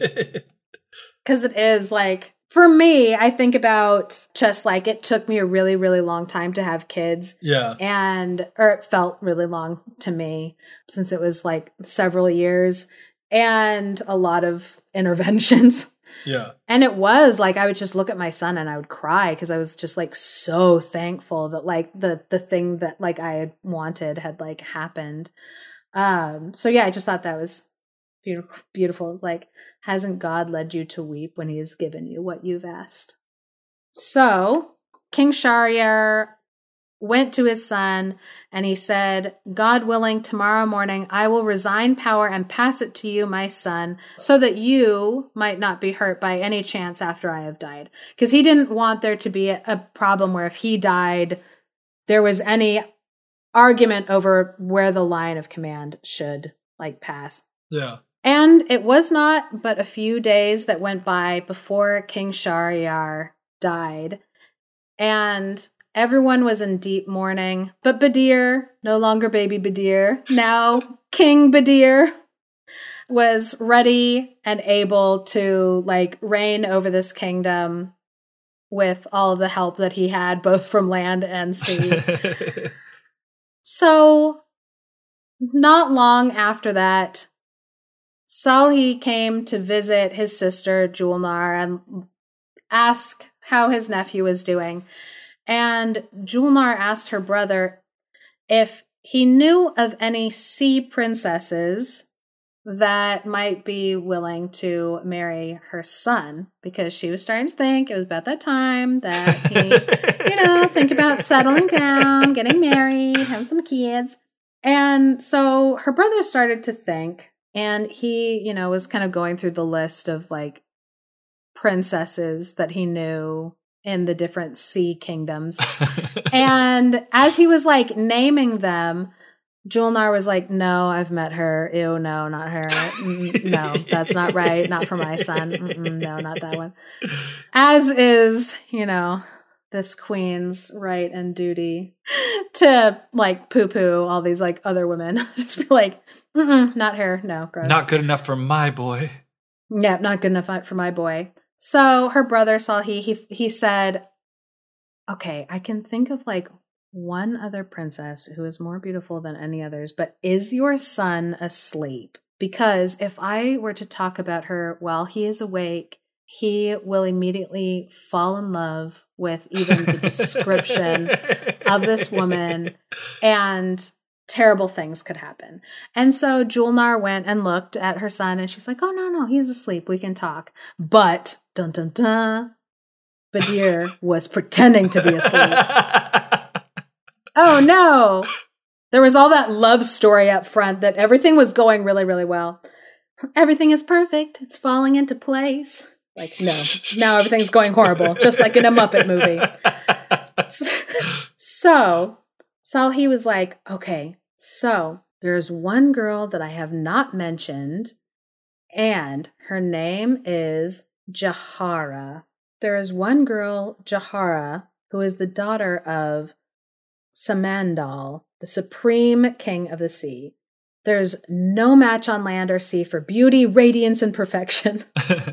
Because it is like, for me, I think about just like it took me a really, really long time to have kids. yeah. And, or it felt really long to me since it was like several years and a lot of interventions. Yeah. And it was like I would just look at my son and I would cry because I was just like so thankful that like the the thing that like I had wanted had like happened. Um so yeah, I just thought that was beautiful beautiful. Like hasn't God led you to weep when he has given you what you've asked? So, King Shahryar went to his son and he said, God willing, tomorrow morning I will resign power and pass it to you, my son, so that you might not be hurt by any chance after I have died. Because he didn't want there to be a, a problem where if he died, there was any argument over where the line of command should like pass. Yeah. And it was not but a few days that went by before King Shahryar died. And everyone was in deep mourning. But Badir, no longer baby Badir, now King Badir, was ready and able to like reign over this kingdom with all of the help that he had, both from land and sea. So, not long after that, Salhi came to visit his sister Julnar and ask how his nephew was doing. And Julnar asked her brother if he knew of any sea princesses that might be willing to marry her son because she was starting to think it was about that time that he, you know, think about settling down, getting married, having some kids. And so her brother started to think, and he, you know, was kind of going through the list of like princesses that he knew in the different sea kingdoms. and as he was like naming them, Julnar was like, "No, I've met her. Ew, no, not her. Mm, no, that's not right. Not for my son. Mm-mm, no, not that one." As is, you know, this queen's right and duty to like poo-poo all these like other women. Just be like, Mm-mm, "Not her. No, gross. Not good enough for my boy. Yeah, not good enough for my boy." So her brother saw he he he said, okay, I can think of like one other princess who is more beautiful than any others, but is your son asleep? Because if I were to talk about her while he is awake, he will immediately fall in love with even the description of this woman and terrible things could happen. And so Julnar went and looked at her son and she's like, "Oh no, no, he's asleep. We can talk." But dun dun dun Badir was pretending to be asleep. oh no. There was all that love story up front that everything was going really, really well. Everything is perfect. It's falling into place. Like, no, now everything's going horrible, just like in a Muppet movie. So, so Salhi was like, okay, so there's one girl that I have not mentioned, and her name is Jahara. There is one girl, Jahara, who is the daughter of Samandal, the supreme king of the sea. There's no match on land or sea for beauty, radiance, and perfection.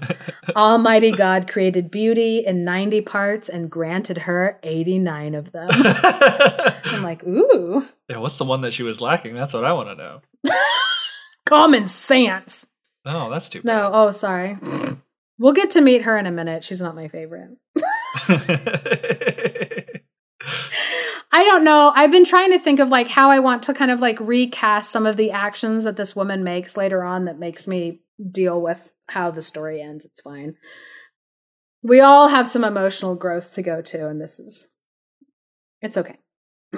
Almighty God created beauty in 90 parts and granted her 89 of them. I'm like, ooh. Yeah, what's the one that she was lacking? That's what I want to know. Common sense. No, that's too No, oh, sorry. We'll get to meet her in a minute. She's not my favorite. I don't know. I've been trying to think of like how I want to kind of like recast some of the actions that this woman makes later on that makes me deal with how the story ends. It's fine. We all have some emotional growth to go to, and this is it's okay.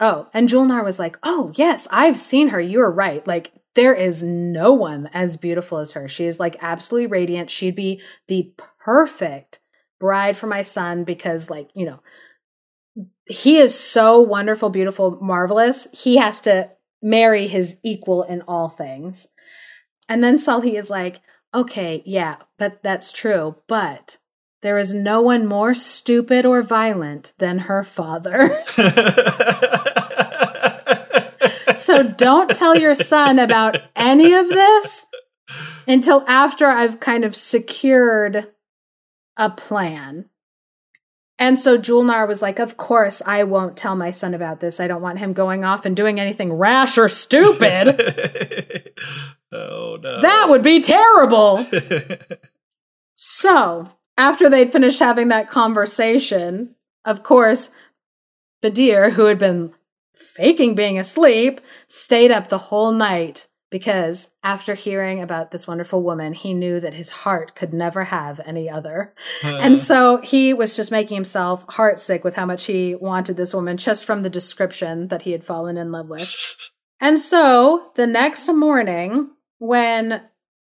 oh, and Julnar was like, Oh, yes, I've seen her. You're right. Like, there is no one as beautiful as her. She is like absolutely radiant. She'd be the perfect bride for my son because, like, you know, he is so wonderful, beautiful, marvelous. He has to marry his equal in all things. And then Salhi is like, okay, yeah, but that's true. But there is no one more stupid or violent than her father. so don't tell your son about any of this until after I've kind of secured a plan. And so Julnar was like, Of course, I won't tell my son about this. I don't want him going off and doing anything rash or stupid. oh no. that would be terrible. So, after they'd finished having that conversation, of course, Badir, who had been faking being asleep, stayed up the whole night because after hearing about this wonderful woman, he knew that his heart could never have any other. And so he was just making himself heartsick with how much he wanted this woman just from the description that he had fallen in love with. And so the next morning, when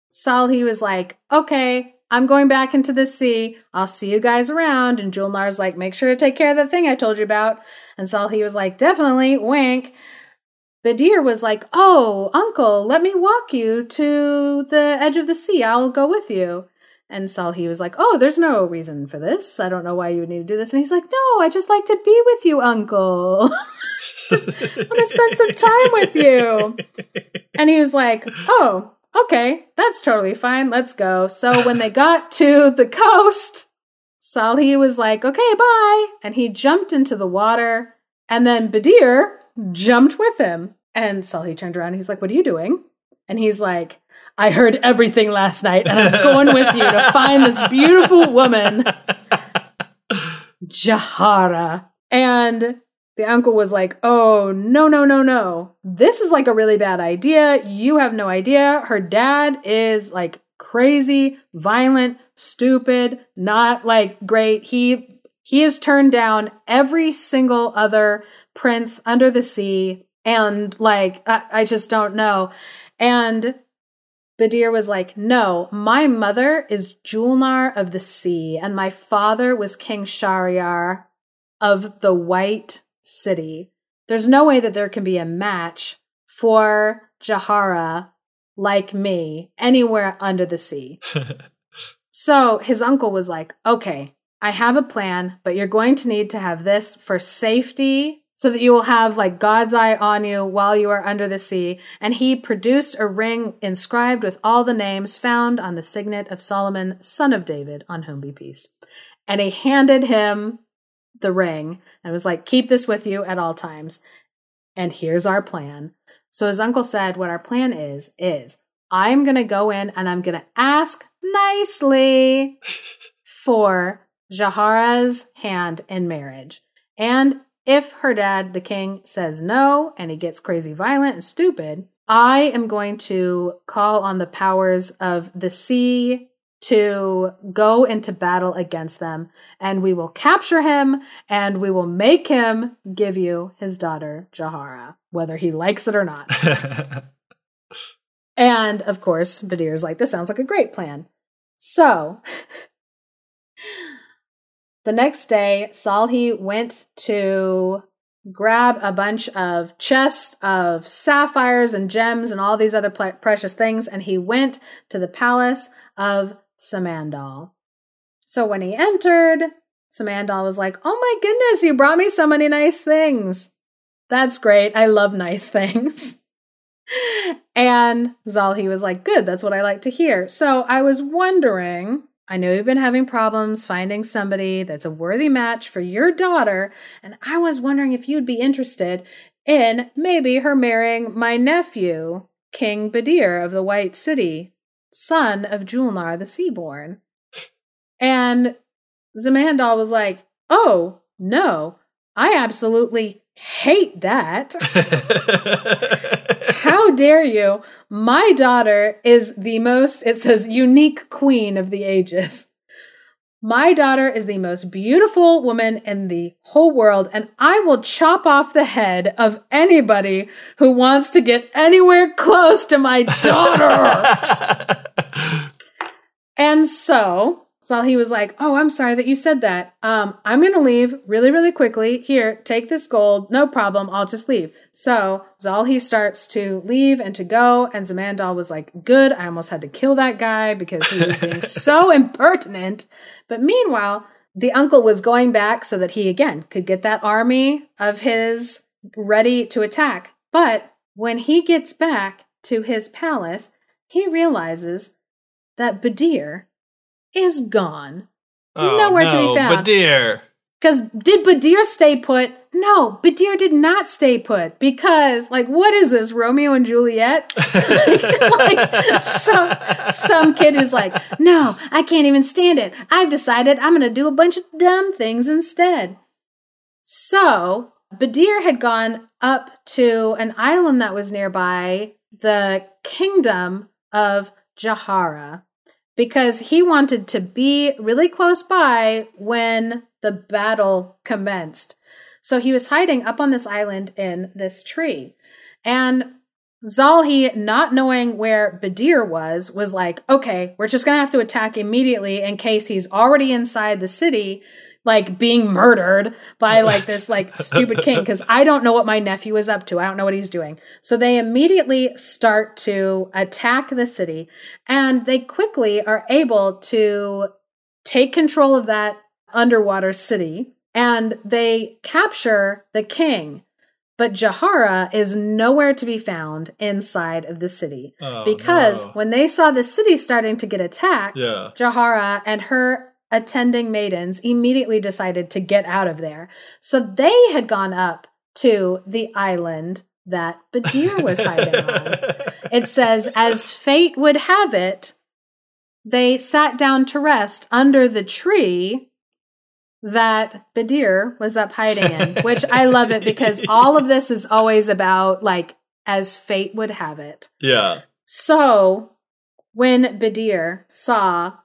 Salhi was like, okay, I'm going back into the sea. I'll see you guys around. And Julnar's like, make sure to take care of that thing I told you about. And Salhi was like, definitely, wink. Badir was like, oh, uncle, let me walk you to the edge of the sea. I'll go with you. And Salhi was like, oh, there's no reason for this. I don't know why you would need to do this. And he's like, no, I just like to be with you, uncle. just want to spend some time with you. And he was like, oh, okay, that's totally fine. Let's go. So when they got to the coast, Salhi was like, okay, bye. And he jumped into the water. And then Badir jumped with him. And Salhi turned around he's like, what are you doing? And he's like, I heard everything last night and I'm going with you to find this beautiful woman, Jahara. And the uncle was like, Oh, no, no, no, no. This is like a really bad idea. You have no idea. Her dad is like crazy, violent, stupid, not like great. He he has turned down every single other prince under the sea. And like, I, I just don't know. And Badir was like, No, my mother is Julnar of the sea, and my father was King Shahryar of the White City. There's no way that there can be a match for Jahara like me anywhere under the sea. so his uncle was like, Okay, I have a plan, but you're going to need to have this for safety so that you will have like God's eye on you while you are under the sea. And he produced a ring inscribed with all the names found on the signet of Solomon, son of David, on whom be peace. And he handed him the ring and was like, Keep this with you at all times. And here's our plan. So his uncle said, What our plan is, is I'm going to go in and I'm going to ask nicely for Jahara's hand in marriage. And if her dad, the king, says no and he gets crazy violent and stupid, I am going to call on the powers of the sea to go into battle against them, and we will capture him and we will make him give you his daughter, Jahara, whether he likes it or not. and of course, Badr's like, this sounds like a great plan. So the next day, Salhi went to grab a bunch of chests of sapphires and gems and all these other precious things, and he went to the palace of Samandal. So when he entered, Samandal was like, Oh my goodness, you brought me so many nice things. That's great. I love nice things. and Salhi was like, Good, that's what I like to hear. So I was wondering I know you've been having problems finding somebody that's a worthy match for your daughter, and I was wondering if you'd be interested in maybe her marrying my nephew, King Badir of the White City, son of Julnar the Seaborn. And Samandal was like, Oh, no, I absolutely hate that. How dare you? My daughter is the most, it says, unique queen of the ages. My daughter is the most beautiful woman in the whole world, and I will chop off the head of anybody who wants to get anywhere close to my daughter. and so Salhi was like, Oh, I'm sorry that you said that. Um, I'm going to leave really, really quickly. Here, take this gold. No problem. I'll just leave. So Salhi starts to leave and to go. And Samandal was like, Good. I almost had to kill that guy because he was being so impertinent. But meanwhile, the uncle was going back so that he again could get that army of his ready to attack. But when he gets back to his palace, he realizes that Badir is gone. Oh, Nowhere no, to be found. Badir. Because did Badir stay put? No, Badir did not stay put because, like, what is this, Romeo and Juliet? like, some some kid who's like, no, I can't even stand it. I've decided I'm going to do a bunch of dumb things instead. So Badir had gone up to an island that was nearby, the kingdom of Jahara, because he wanted to be really close by when the battle commenced. So he was hiding up on this island in this tree. And Salhi, not knowing where Badir was, was like, okay, we're just going to have to attack immediately in case he's already inside the city like being murdered by like this like stupid king because I don't know what my nephew is up to. I don't know what he's doing. So they immediately start to attack the city and they quickly are able to take control of that underwater city and they capture the king. But Jahara is nowhere to be found inside of the city Oh, because no. when they saw the city starting to get attacked, Yeah. Jahara and her attending maidens immediately decided to get out of there. So they had gone up to the island that Badir was hiding on. It says, as fate would have it, they sat down to rest under the tree that Badir was up hiding in, which I love it because all of this is always about like as fate would have it. yeah. So when Badir saw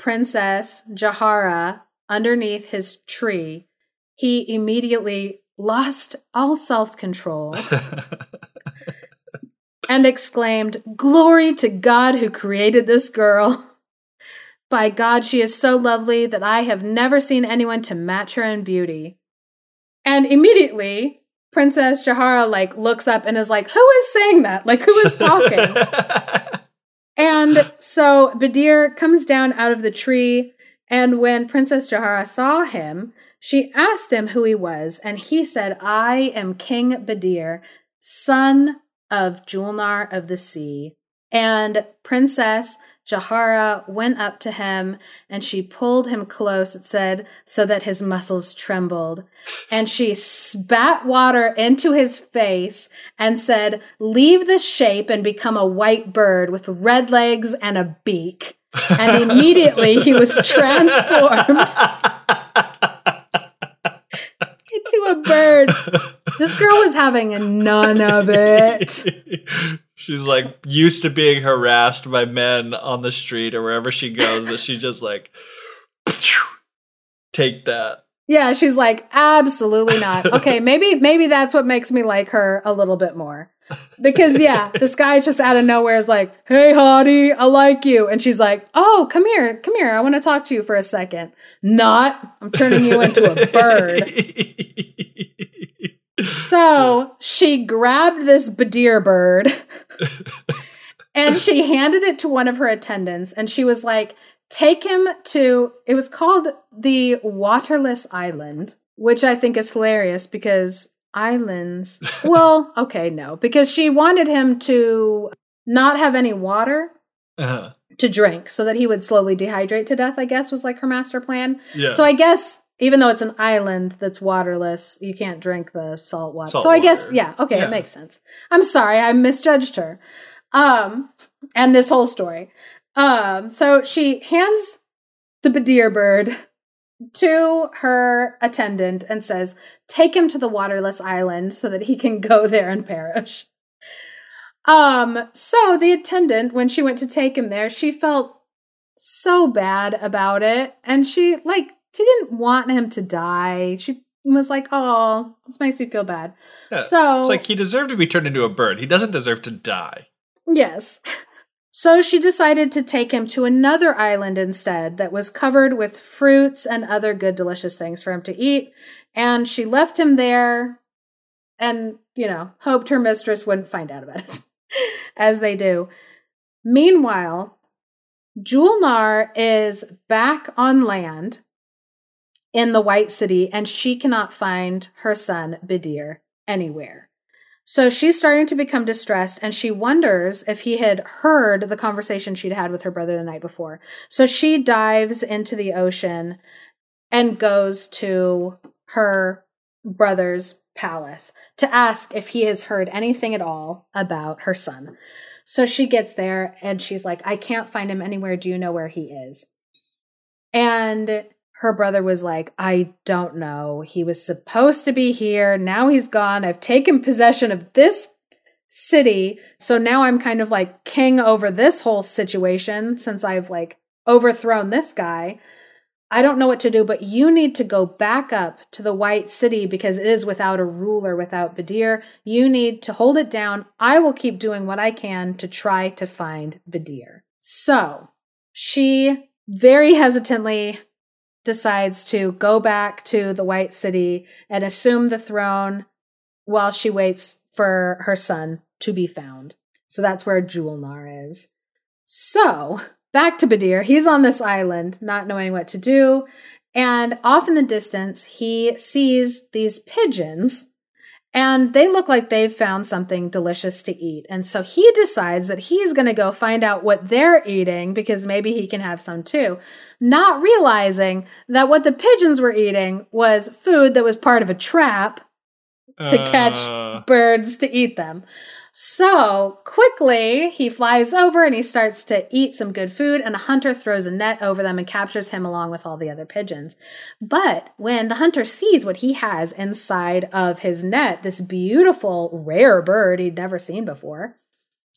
Princess Jahara underneath his tree, he immediately lost all self control and exclaimed, Glory to God who created this girl. By God, she is so lovely that I have never seen anyone to match her in beauty. And immediately, Princess Jahara like looks up and is like, "Who is saying that? Like who is talking?" and so Badir comes down out of the tree, and when Princess Jahara saw him, She asked him who he was, and he said, I am King Badir, son of Julnar of the Sea. And Princess Jahara went up to him and she pulled him close, it said, so that his muscles trembled. And she spat water into his face and said, Leave this shape and become a white bird with red legs and a beak. And immediately he was transformed into a bird. This girl was having none of it. She's like used to being harassed by men on the street or wherever she goes, that she just like take that. Yeah, she's like, absolutely not. Okay, maybe maybe that's what makes me like her a little bit more. Because yeah, this guy just out of nowhere is like, "Hey, hottie, I like you," and she's like, "Oh, come here, come here. I want to talk to you for a second. Not, I'm turning you into a bird." So she grabbed this Badir bird and she handed it to one of her attendants, and she was like, Take him to, it was called the Waterless Island, which I think is hilarious because islands, well, okay, no, because she wanted him to not have any water. Uh-huh. To drink so that he would slowly dehydrate to death, I guess was like her master plan. Yeah. So I guess even though it's an island that's waterless, you can't drink the salt water. Salt so I guess yeah, okay, Yeah. it makes sense. I'm sorry, I misjudged her. Um and this whole story. Um so she hands the Badir bird to her attendant and says, "Take him to the waterless island so that he can go there and perish." Um so the attendant when she went to take him there, she felt so bad about it and she like she didn't want him to die. She was like, "Oh, this makes me feel bad." Yeah. So It's like he deserved to be turned into a bird. He doesn't deserve to die. Yes. So she decided to take him to another island instead that was covered with fruits and other good, delicious things for him to eat. And she left him there and, you know, hoped her mistress wouldn't find out about it, as they do. Meanwhile, Julnar is back on land in the White City and she cannot find her son, Badir, anywhere. So she's starting to become distressed and she wonders if he had heard the conversation she'd had with her brother the night before. So she dives into the ocean and goes to her brother's palace to ask if he has heard anything at all about her son. So she gets there and she's like, I can't find him anywhere. Do you know where he is? And her brother was like, I don't know. He was supposed to be here. Now he's gone. I've taken possession of this city. So now I'm kind of like king over this whole situation since I've like overthrown this guy. I don't know what to do, but you need to go back up to the White City because it is without a ruler, without Badir. You need to hold it down. I will keep doing what I can to try to find Badir. So she very hesitantly decides to go back to the White City and assume the throne while she waits for her son to be found. So that's where Julnar is. So back to Badir. He's on this island, not knowing what to do. And off in the distance, he sees these pigeons and they look like they've found something delicious to eat. And so he decides that he's going to go find out what they're eating because maybe he can have some too. Not realizing that what the pigeons were eating was food that was part of a trap to catch Uh, birds to eat them. So quickly, he flies over and he starts to eat some good food, and a hunter throws a net over them and captures him along with all the other pigeons. But when the hunter sees what he has inside of his net, this beautiful, rare bird he'd never seen before,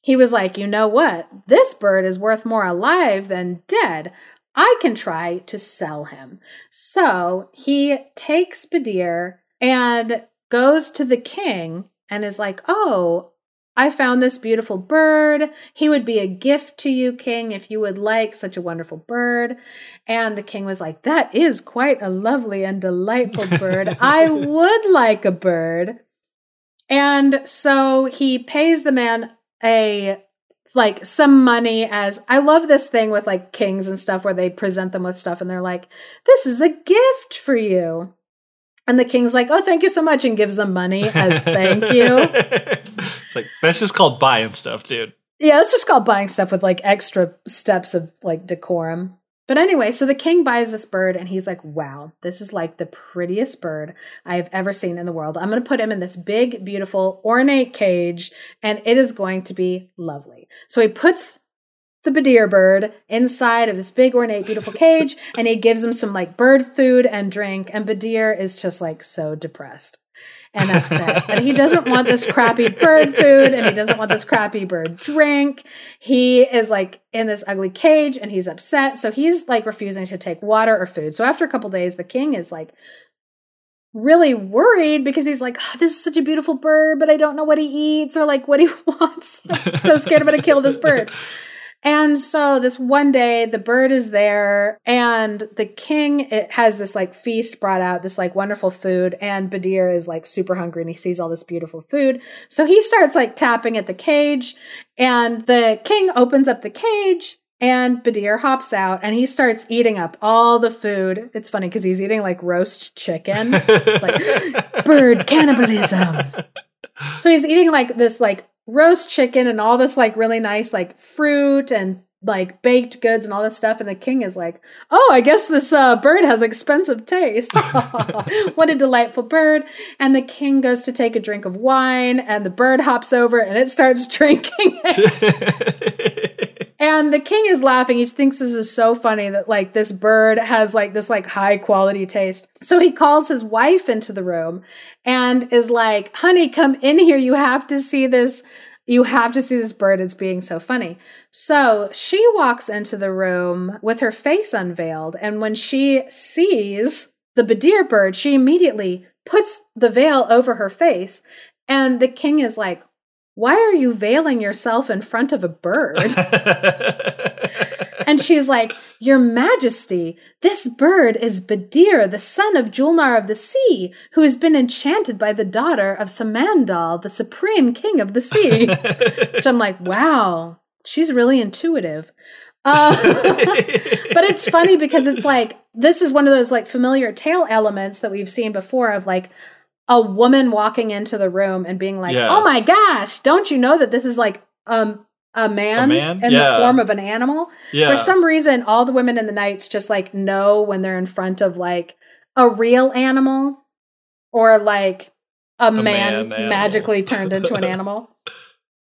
he was like, You know what? This bird is worth more alive than dead. I can try to sell him. So he takes Badir and goes to the king and is like, Oh, I found this beautiful bird. He would be a gift to you, king, if you would like such a wonderful bird. And the king was like, That is quite a lovely and delightful bird. I would like a bird. And so he pays the man a like some money as I love this thing with like kings and stuff where they present them with stuff and they're like, This is a gift for you. And the king's like, "Oh, thank you so much," and gives them money as thank you. it's like that's just called buying stuff, dude. Yeah, it's just called buying stuff with like extra steps of like decorum. But anyway, so the king buys this bird and he's like, wow, this is like the prettiest bird I have ever seen in the world. I'm going to put him in this big, beautiful, ornate cage and it is going to be lovely. So he puts the Badir bird inside of this big, ornate, beautiful cage and he gives him some like bird food and drink. And Badir is just like so depressed and upset. and he doesn't want this crappy bird food and he doesn't want this crappy bird drink. He is like in this ugly cage and he's upset. So he's like refusing to take water or food. So after a couple days, the king is like really worried because he's like, oh, this is such a beautiful bird, but I don't know what he eats or like what he wants. so scared I'm going to kill this bird. And so this one day, the bird is there, and the king it has this like feast brought out, this like wonderful food, and Badir is like super hungry and he sees all this beautiful food. So he starts like tapping at the cage, and the king opens up the cage. And Badir hops out and he starts eating up all the food. It's funny because he's eating like roast chicken. It's like bird cannibalism. So he's eating like this like roast chicken and all this like really nice like fruit and like baked goods and all this stuff. And the king is like oh i guess this uh, bird has expensive taste. What a delightful bird. And the king goes to take a drink of wine and the bird hops over and it starts drinking it and the king is laughing he thinks this is so funny that like this bird has like this like high quality taste so he calls his wife into the room and is like honey come in here you have to see this you have to see this bird. It's being so funny. So she walks into the room with her face unveiled. And when she sees the Badir bird, she immediately puts the veil over her face. And the king is like, Why are you veiling yourself in front of a bird? and she's like, Your Majesty, this bird is Badir, the son of Julnar of the Sea, who has been enchanted by the daughter of Samandal, the supreme king of the sea. Which I'm like, wow, she's really intuitive. Uh, but it's funny because it's like, this is one of those like familiar tale elements that we've seen before of like, a woman walking into the room and being like, Yeah. "Oh my gosh, don't you know that this is like um a man, A man? in Yeah. the form of an animal?" yeah. For some reason, all the women in the Nights just like know when they're in front of like a real animal or like a, man, man magically turned into an animal.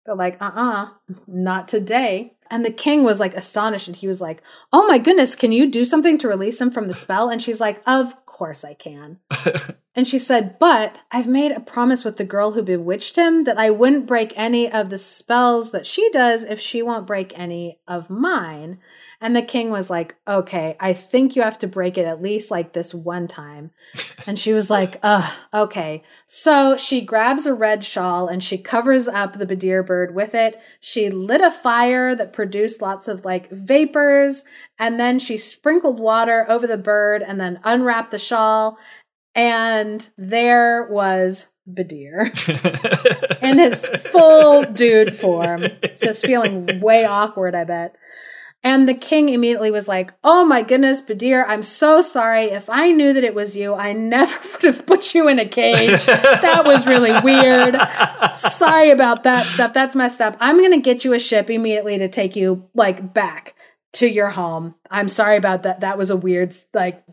They're like, uh uh not today. And the king was like astonished and he was like, oh my goodness, can you do something to release him from the spell? And she's like, of course I can. And she said, But I've made a promise with the girl who bewitched him that I wouldn't break any of the spells that she does if she won't break any of mine. And the king was like, Okay, I think you have to break it at least like this one time. And she was like, Ugh, okay. So she grabs a red shawl and she covers up the Badir bird with it. She lit a fire that produced lots of like vapors. And then she sprinkled water over the bird and then unwrapped the shawl and there was Badir in his full dude form, just feeling way awkward, I bet. And the king immediately was like, Oh my goodness, Badir, I'm so sorry. If I knew that it was you, I never would have put you in a cage. That was really weird. Sorry about that stuff. That's messed up. I'm going to get you a ship immediately to take you, like, back to your home. I'm sorry about that. That was a weird, like,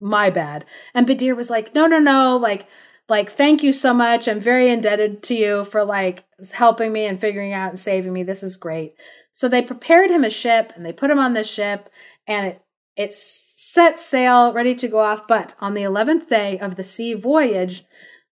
my bad. And Badir was like, no, no, no, like, like, thank you so much. I'm very indebted to you for like helping me and figuring out and saving me. This is great. So they prepared him a ship and they put him on this ship and it it set sail ready to go off. But on the 11th day of the sea voyage,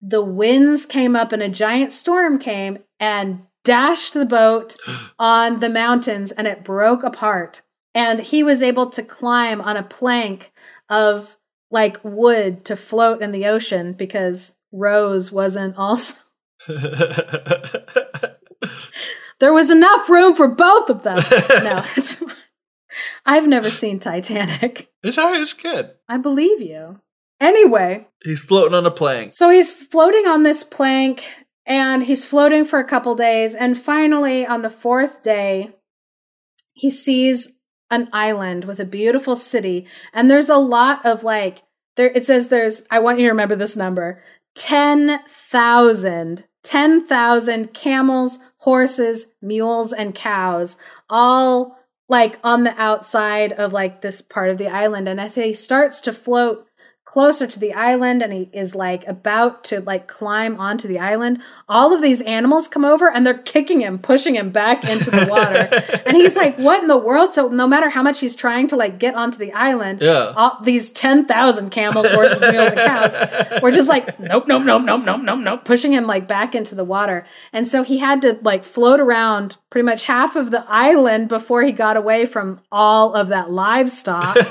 the winds came up and a giant storm came and dashed the boat on the mountains and it broke apart. And he was able to climb on a plank of like wood to float in the ocean because Rose wasn't also. There was enough room for both of them. No, I've never seen Titanic. it's it's good. I believe you. Anyway, He's floating on a plank. so he's floating on this plank and he's floating for a couple days. And finally, on the fourth day, he sees an island with a beautiful city. And there's a lot of like there it says there's I want you to remember this number. 10,000 10,000 camels, horses, mules and cows all like on the outside of like this part of the island and as he starts to float closer to the island and he is like about to like climb onto the island all of these animals come over and they're kicking him pushing him back into the water. And he's like what in the world? So no matter how much he's trying to like get onto the island Yeah. all, these 10,000 camels horses mules and cows were just like nope nope nope nope nope nope nope pushing him like back into the water. And so he had to like float around pretty much half of the island before he got away from all of that livestock.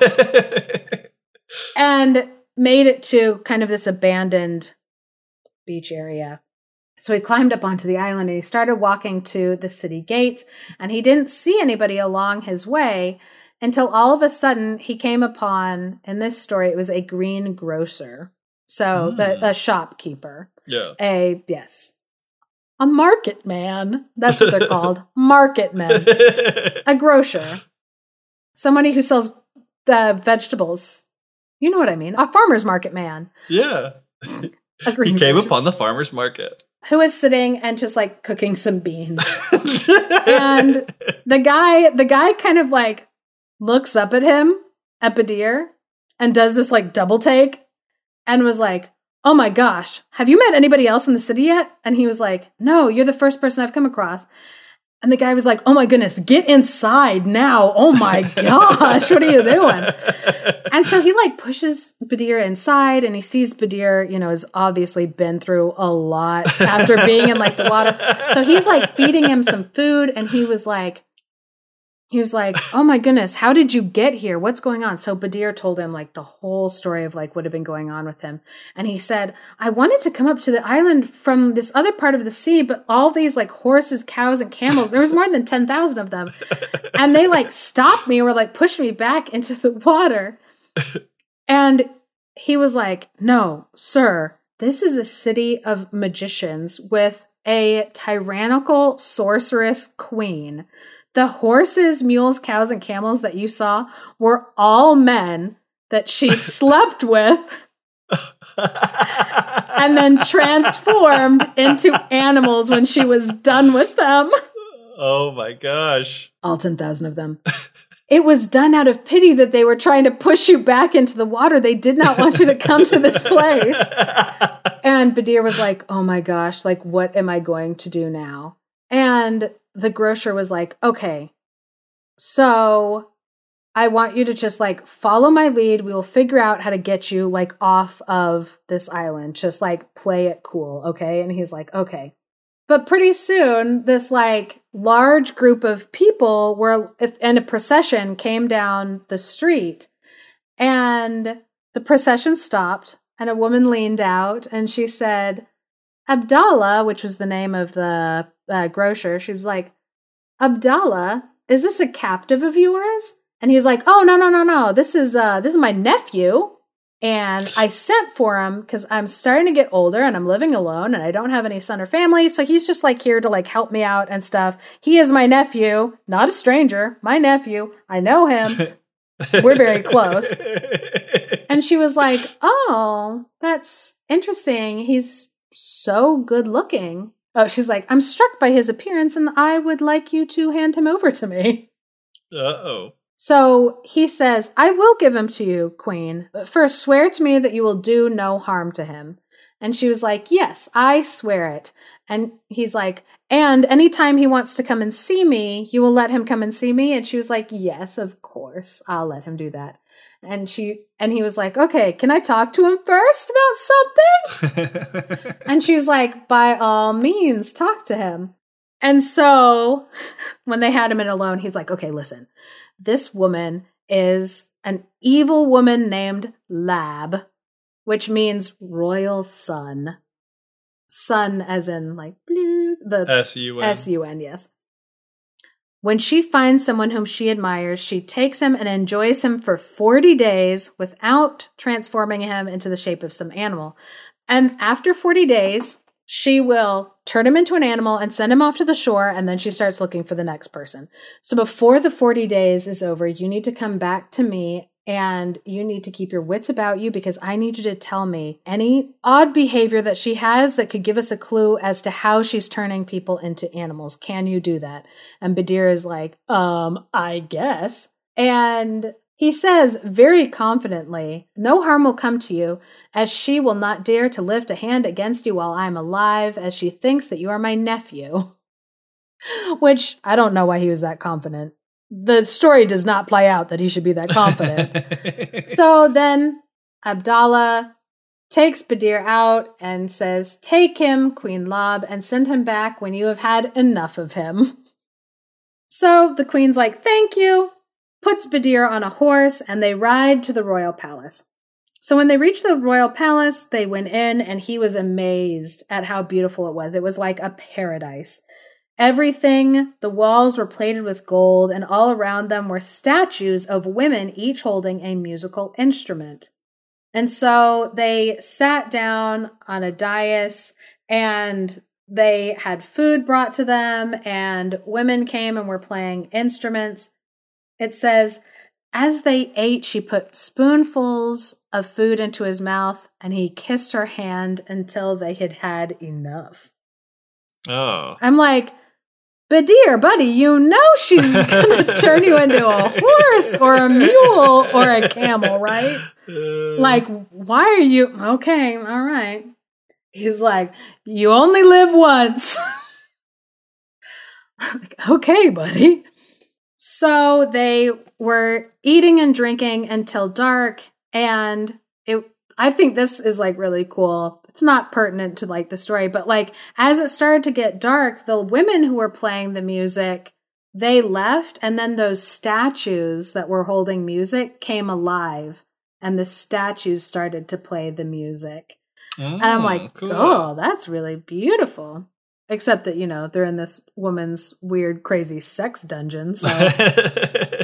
And made it to kind of this abandoned beach area. So he climbed up onto the island and he started walking to the city gates, and he didn't see anybody along his way until all of a sudden he came upon, in this story, it was a green grocer. So the Mm. a shopkeeper. yeah. A yes. A market man. That's what they're called. Market men. A grocer. Somebody who sells the vegetables. You know what I mean. A farmer's market man. yeah. He came grocer. upon the farmer's market. who is sitting and just like cooking some beans. and the guy the guy kind of like looks up at him at Badir and does this like double take and was like oh my gosh have you met anybody else in the city yet and he was like no you're the first person i've come across and the guy was like oh my goodness get inside now oh my gosh what are you doing and so he like pushes Badir inside and he sees Badir, you know, has obviously been through a lot after being in like the water. So he's like feeding him some food and he was like, he was like, Oh my goodness, how did you get here? What's going on? So Badir told him like the whole story of like what had been going on with him. And he said, I wanted to come up to the island from this other part of the sea, but all these like horses, cows, and camels, there was more than 10,000 of them. And they like stopped me or like pushed me back into the water. And he was like, No, sir, this is a city of magicians with a tyrannical sorceress queen. The horses, mules, cows, and camels that you saw were all men that she slept with and then transformed into animals when she was done with them. oh my gosh. All 10,000 of them. It was done out of pity that they were trying to push you back into the water. They did not want you to come to this place. And Badir was like, Oh my gosh, like, what am I going to do now? And the grocer was like, Okay, so I want you to just like follow my lead. We will figure out how to get you like off of this island. Just like play it cool. Okay. And he's like, Okay. But pretty soon, this like large group of people were in a procession came down the street, and the procession stopped, and a woman leaned out and she said, Abdallah, which was the name of the uh, grocer, she was like, Abdallah, is this a captive of yours? And he's like, Oh no no no no! This is uh this is my nephew, and I sent for him because I'm starting to get older and I'm living alone and I don't have any son or family. So he's just like here to like help me out and stuff. He is my nephew, not a stranger. My nephew. I know him. We're very close. And she was like, Oh, that's interesting. He's so good looking. Oh, she's like, I'm struck by his appearance and I would like you to hand him over to me. Uh oh. So he says, I will give him to you, Queen, but first swear to me that you will do no harm to him. And she was like, Yes, I swear it. And he's like, And anytime he wants to come and see me, you will let him come and see me? And she was like, Yes, of course, I'll let him do that. And she and he was like, Okay, can I talk to him first about something? And she was like, By all means, talk to him. And so when they had him in alone, he's like, Okay, listen, this woman is an evil woman named Lab, which means royal son. sun as in like blue, the S U N. S U N, yes. When she finds someone whom she admires, she takes him and enjoys him for 40 days without transforming him into the shape of some animal. And after 40 days, she will turn him into an animal and send him off to the shore, and then she starts looking for the next person. So before the 40 days is over, you need to come back to me and you need to keep your wits about you because I need you to tell me any odd behavior that she has that could give us a clue as to how she's turning people into animals. Can you do that? And Badir is like, um, I guess. And he says very confidently, No harm will come to you, as she will not dare to lift a hand against you while I am alive, as she thinks that you are my nephew. Which I don't know why he was that confident. The story does not play out that he should be that confident. so then Abdallah takes Badir out and says, Take him, Queen Lab, and send him back when you have had enough of him. So the queen's like, Thank you puts Badir on a horse, and they ride to the royal palace. So when they reached the royal palace, they went in, and he was amazed at how beautiful it was. It was like a paradise. Everything, the walls were plated with gold, and all around them were statues of women, each holding a musical instrument. And so they sat down on a dais and they had food brought to them, and women came and were playing instruments. It says, as they ate, she put spoonfuls of food into his mouth, and he kissed her hand until they had had enough. Oh. I'm like, but dear buddy, you know she's going to turn you into a horse or a mule or a camel, right? Uh, Like, why are you okay? All right. He's like, you only live once. like, okay, buddy. So they were eating and drinking until dark, and it. I think this is like really cool. It's not pertinent to like the story, but like as it started to get dark, the women who were playing the music they left, and then those statues that were holding music came alive, and the statues started to play the music. And I'm oh, like, oh, cool. oh, that's really beautiful. Except that, you know, they're in this woman's weird, crazy sex dungeon. So,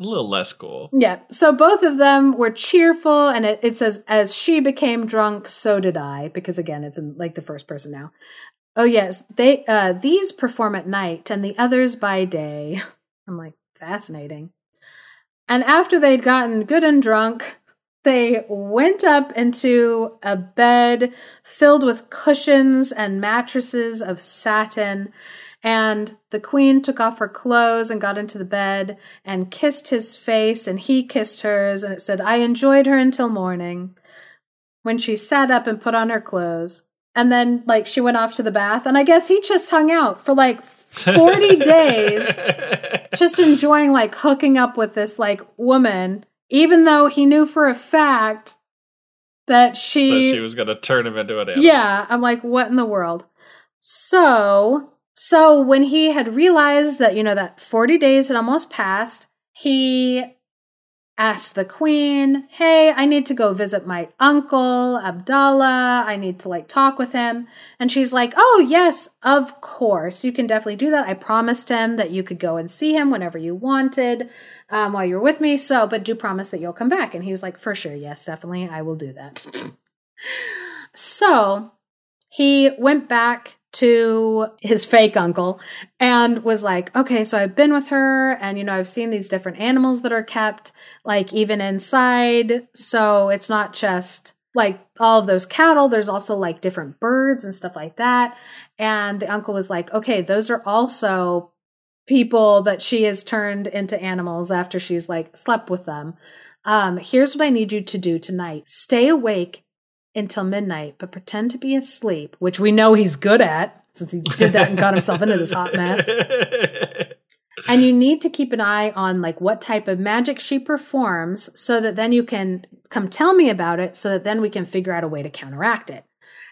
a little less cool. yeah. So both of them were cheerful. And it, it says, as she became drunk, so did I. Because again, it's in like the first person now. Oh, yes. They, uh, these perform at night and the others by day. I'm like, fascinating. And after they'd gotten good and drunk, they went up into a bed filled with cushions and mattresses of satin. And the queen took off her clothes and got into the bed and kissed his face, and he kissed hers. And it said, I enjoyed her until morning when she sat up and put on her clothes. And then, like, she went off to the bath. And I guess he just hung out for like 40 days, just enjoying, like, hooking up with this, like, woman even though he knew for a fact that she, she was going to turn him into an animal. yeah i'm like what in the world so so when he had realized that you know that 40 days had almost passed he asked the queen hey i need to go visit my uncle abdallah. I need to like talk with him. And she's like oh yes of course. You can definitely do that. I promised him that you could go and see him whenever you wanted um, while you're with me. So but do promise that you'll come back. And he was like for sure yes definitely. I will do that. So he went back to his fake uncle and was like, okay, so I've been with her and, you know, I've seen these different animals that are kept, like even inside. So it's not just like all of those cattle, there's also like different birds and stuff like that. And the uncle was like, okay, those are also people that she has turned into animals after she's like slept with them. Um, here's what I need you to do tonight stay awake until midnight, but pretend to be asleep, which we know he's good at since he did that and got himself into this hot mess. And you need to keep an eye on like what type of magic she performs so that then you can come tell me about it so that then we can figure out a way to counteract it.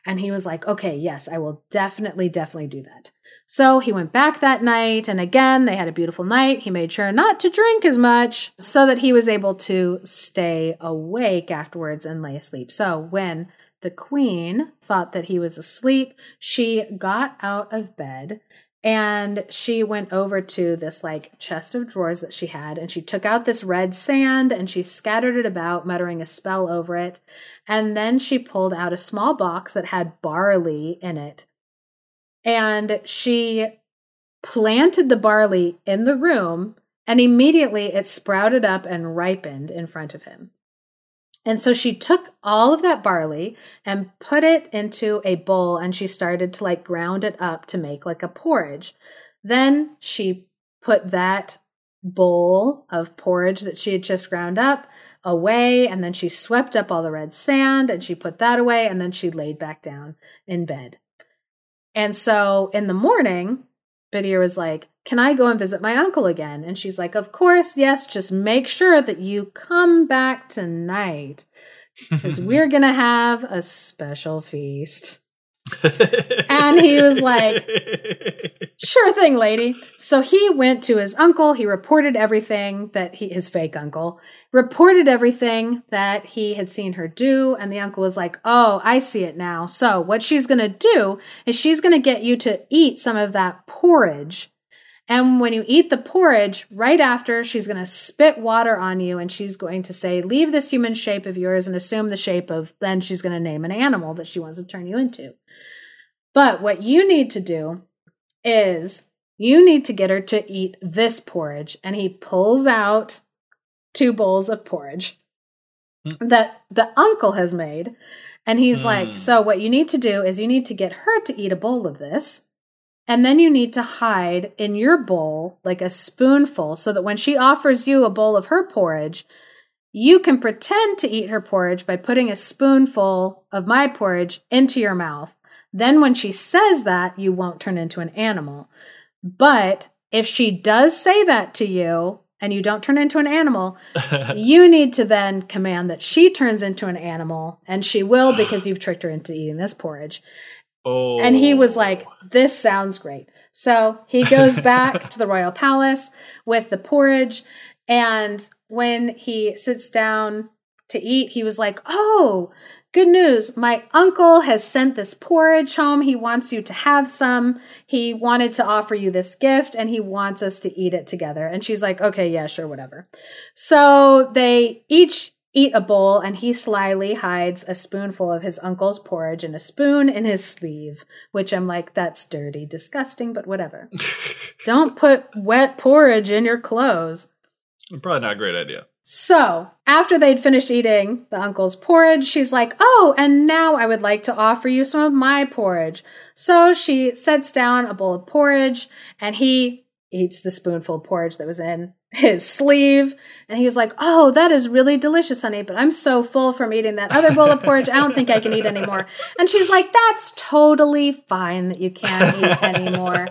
And he was like, "Okay, yes, I will definitely definitely do that." So he went back that night and again they had a beautiful night. He made sure not to drink as much so that he was able to stay awake afterwards and lay asleep. So when the queen thought that he was asleep, she got out of bed and she went over to this like chest of drawers that she had and she took out this red sand and she scattered it about muttering a spell over it and then she pulled out a small box that had barley in it and she planted the barley in the room And immediately it sprouted up and ripened in front of him. And so she took all of that barley and put it into a bowl and she started to like ground it up to make like a porridge. Then she put that bowl of porridge that she had just ground up away and then she swept up all the red sand and she put that away and then she laid back down in bed. And so in the morning, Badir was like, Can I go and visit my uncle again? And she's like, Of course, yes, just make sure that you come back tonight because we're going to have a special feast. and he was like, Sure thing, lady. So he went to his uncle. He reported everything that he, his fake uncle, reported everything that he had seen her do. And the uncle was like, Oh, I see it now. So what she's going to do is she's going to get you to eat some of that porridge. And when you eat the porridge, right after, she's going to spit water on you and she's going to say, Leave this human shape of yours and assume the shape of, then she's going to name an animal that she wants to turn you into. But what you need to do is you need to get her to eat this porridge. And he pulls out two bowls of porridge mm. that the uncle has made. And he's mm. like, So, what you need to do is you need to get her to eat a bowl of this. And then you need to hide in your bowl like a spoonful so that when she offers you a bowl of her porridge, you can pretend to eat her porridge by putting a spoonful of my porridge into your mouth. Then, when she says that, you won't turn into an animal. But if she does say that to you and you don't turn into an animal, you need to then command that she turns into an animal, and she will because you've tricked her into eating this porridge. Oh. And he was oh. like, This sounds great. So he goes back to the royal palace with the porridge. And when he sits down to eat, he was like, Oh, Good news, my uncle has sent this porridge home. He wants you to have some. He wanted to offer you this gift and he wants us to eat it together. And she's like, okay, yeah, sure, whatever. So they each eat a bowl and he slyly hides a spoonful of his uncle's porridge in a spoon in his sleeve, which I'm like, that's dirty, disgusting, but whatever. Don't put wet porridge in your clothes. Probably not a great idea. So, after they'd finished eating the uncle's porridge, she's like, Oh, and now I would like to offer you some of my porridge. So she sets down a bowl of porridge, and he eats the spoonful of porridge that was in his sleeve. And he was like, Oh, that is really delicious, honey, but I'm so full from eating that other bowl of porridge, I don't think I can eat anymore. And she's like, That's totally fine that you can't eat anymore.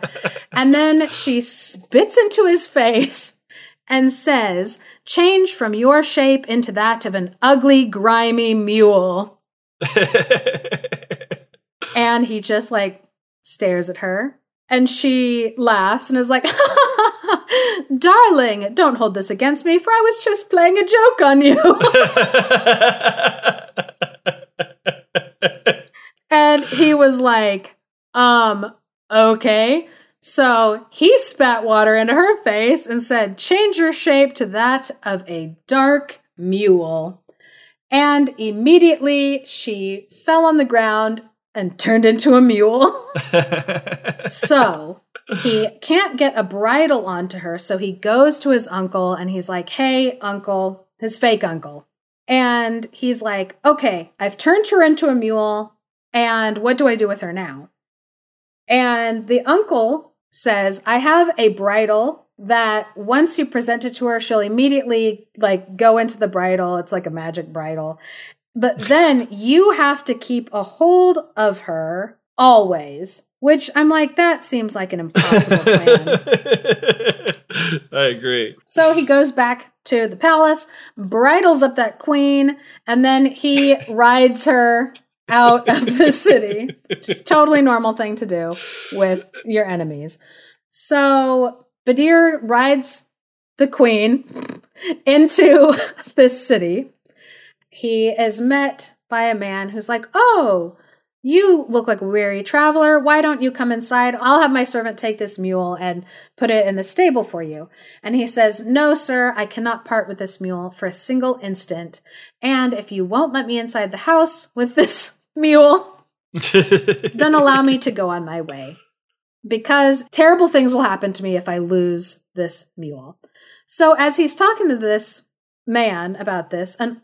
and then she spits into his face and says, Change from your shape into that of an ugly, grimy mule. and he just like stares at her. And she laughs and is like, Darling, don't hold this against me, for I was just playing a joke on you. and he was like, Um, okay. So he spat water into her face and said, Change your shape to that of a dark mule. And immediately she fell on the ground and turned into a mule. so he can't get a bridle onto her. So he goes to his uncle and he's like, Hey, uncle, his fake uncle. And he's like, Okay, I've turned her into a mule. And what do I do with her now? And the uncle says, I have a bridle that once you present it to her, she'll immediately like go into the bridle. It's like a magic bridle. But then you have to keep a hold of her always, which I'm like, that seems like an impossible plan. I agree. So he goes back to the palace, bridles up that queen, and then he rides her out of the city. Just totally normal thing to do with your enemies. So Badir rides the queen into this city. He is met by a man who's like, Oh, you look like a weary traveler. Why don't you come inside? I'll have my servant take this mule and put it in the stable for you. And he says, No, sir, I cannot part with this mule for a single instant. And if you won't let me inside the house with this mule, then allow me to go on my way. Because terrible things will happen to me if I lose this mule. So as he's talking to this man about this, an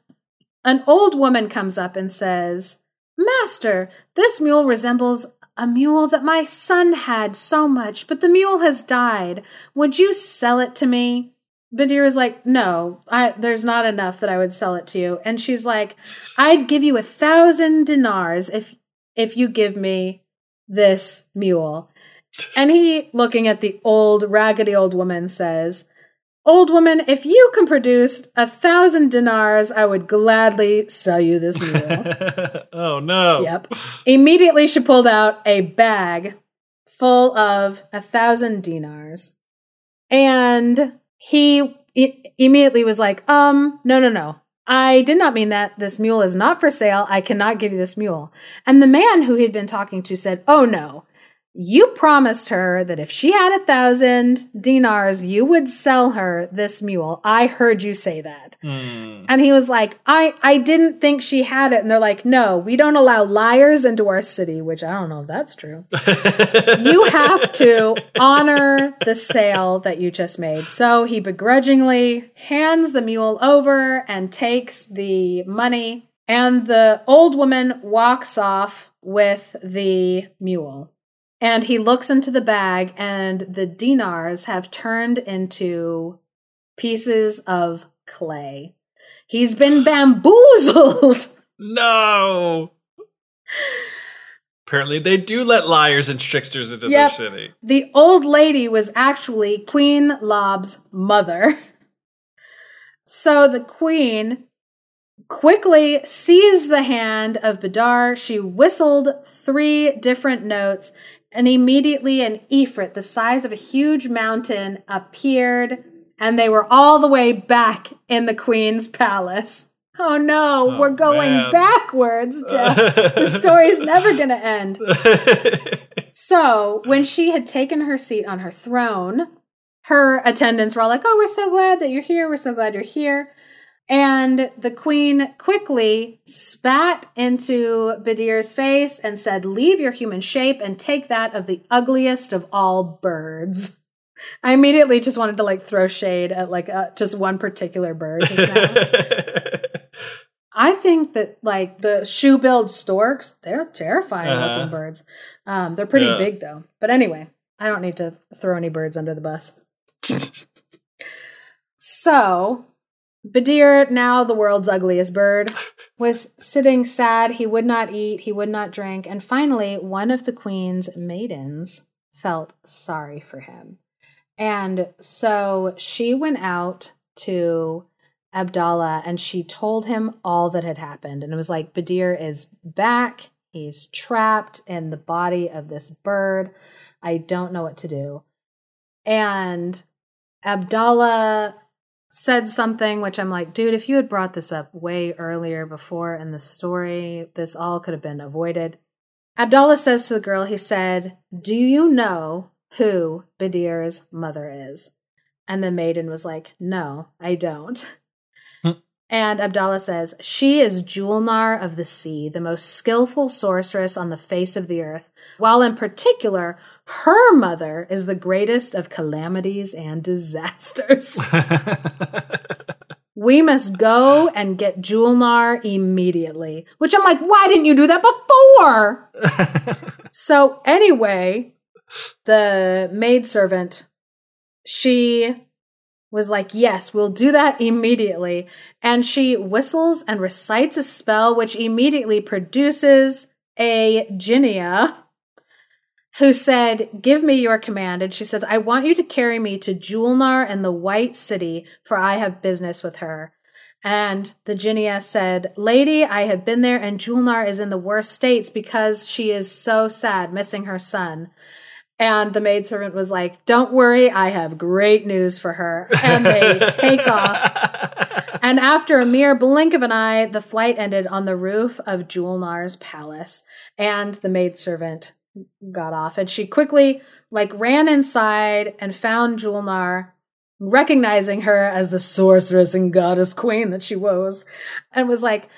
an old woman comes up and says, Master, this mule resembles a mule that my son had so much, but the mule has died. Would you sell it to me? Badir is like, No, I, there's not enough that I would sell it to you. And she's like, I'd give you a thousand dinars if if you give me this mule. And he, looking at the old, raggedy old woman, says, Old woman, if you can produce a thousand dinars, I would gladly sell you this mule. oh no. Yep. Immediately, she pulled out a bag full of a thousand dinars. And he immediately was like, um, no, no, no. I did not mean that. This mule is not for sale. I cannot give you this mule. And the man who he'd been talking to said, oh no. You promised her that if she had a thousand dinars, you would sell her this mule. I heard you say that. Hmm. And he was like, I, I didn't think she had it. And they're like, no, we don't allow liars into our city, which I don't know if that's true. you have to honor the sale that you just made. So he begrudgingly hands the mule over and takes the money. And the old woman walks off with the mule. And he looks into the bag, and the dinars have turned into pieces of clay. He's been bamboozled. no. Apparently, they do let liars and tricksters into Yep. their city. The old lady was actually Queen Lob's mother. So the queen quickly seized the hand of Badir. She whistled three different notes, and immediately an Ifrit, the size of a huge mountain, appeared, and they were all the way back in the queen's palace. Oh no, Oh, we're going man. backwards, Geoff. the story's never going to end. So, when she had taken her seat on her throne, her attendants were all like, Oh, we're so glad that you're here. We're so glad you're here. And the queen quickly spat into Badir's face and said, Leave your human shape and take that of the ugliest of all birds. I immediately just wanted to like throw shade at like uh, just one particular bird. Just now. I think that like the shoe-billed storks, they're terrifying Uh-huh. looking birds. Um, they're pretty Yeah. big though. But anyway, I don't need to throw any birds under the bus. so, Badir, now the world's ugliest bird, was sitting sad. He would not eat, he would not drink, and finally, one of the queen's maidens felt sorry for him. And so she went out to Abdallah and she told him all that had happened. And it was like, Badir is back. He's trapped in the body of this bird. I don't know what to do. And Abdallah said something which I'm like, dude, if you had brought this up way earlier before in the story, this all could have been avoided. Abdallah says to the girl, he said, Do you know who Badir's mother is? And the maiden was like, No, I don't. Hmm. And Abdallah says, She is Julnar of the sea, the most skillful sorceress on the face of the earth, while in particular, her mother is the greatest of calamities and disasters. we must go and get Julnar immediately. Which I'm like, why didn't you do that before? So anyway, the maidservant, she was like, Yes, we'll do that immediately. And she whistles and recites a spell which immediately produces a Jinniyah who said, Give me your command. And she says, I want you to carry me to Julnar and the White City, for I have business with her. And the Jinniyah said, Lady, I have been there, and Julnar is in the worst states because she is so sad, missing her son. And the maidservant was like, Don't worry, I have great news for her. And they take off. And after a mere blink of an eye, the flight ended on the roof of Julnar's palace. And the maidservant got off. And she quickly, like, ran inside and found Julnar, recognizing her as the sorceress and goddess queen that she was, and was like,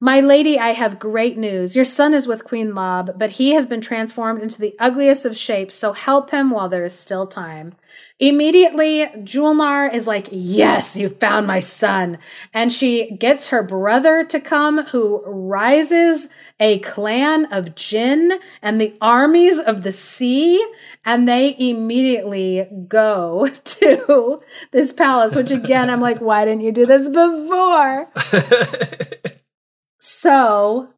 my lady, I have great news. Your son is with Queen Lob, but he has been transformed into the ugliest of shapes, so help him while there is still time. Immediately, Julnar is like, Yes, you found my son. And she gets her brother to come, who rises a clan of Jinn and the armies of the sea. And they immediately go to this palace, which again, I'm like, Why didn't you do this before? So,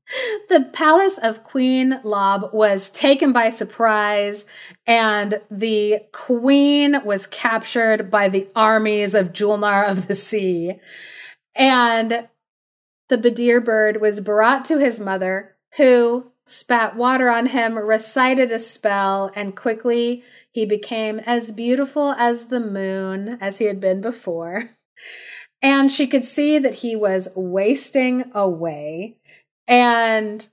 the palace of Queen Lob was taken by surprise, and the queen was captured by the armies of Julnar of the Sea. And the Badir bird was brought to his mother, who spat water on him, recited a spell, and quickly he became as beautiful as the moon as he had been before. And she could see that he was wasting away. And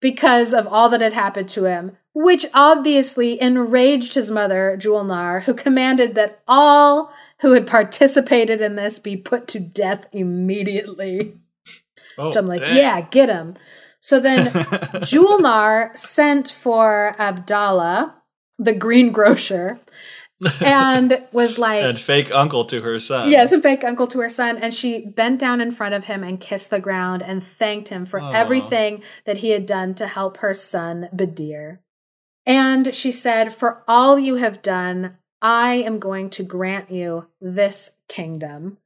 because of all that had happened to him, which obviously enraged his mother, Julnar, who commanded that all who had participated in this be put to death immediately. Oh, Which I'm like, dang. yeah, get him. So then Julnar sent for Abdallah, the greengrocer, and was like, and fake uncle to her son. Yes, a fake uncle to her son. And she bent down in front of him and kissed the ground and thanked him for Aw. everything that he had done to help her son, Badir. And she said, For all you have done, I am going to grant you this kingdom.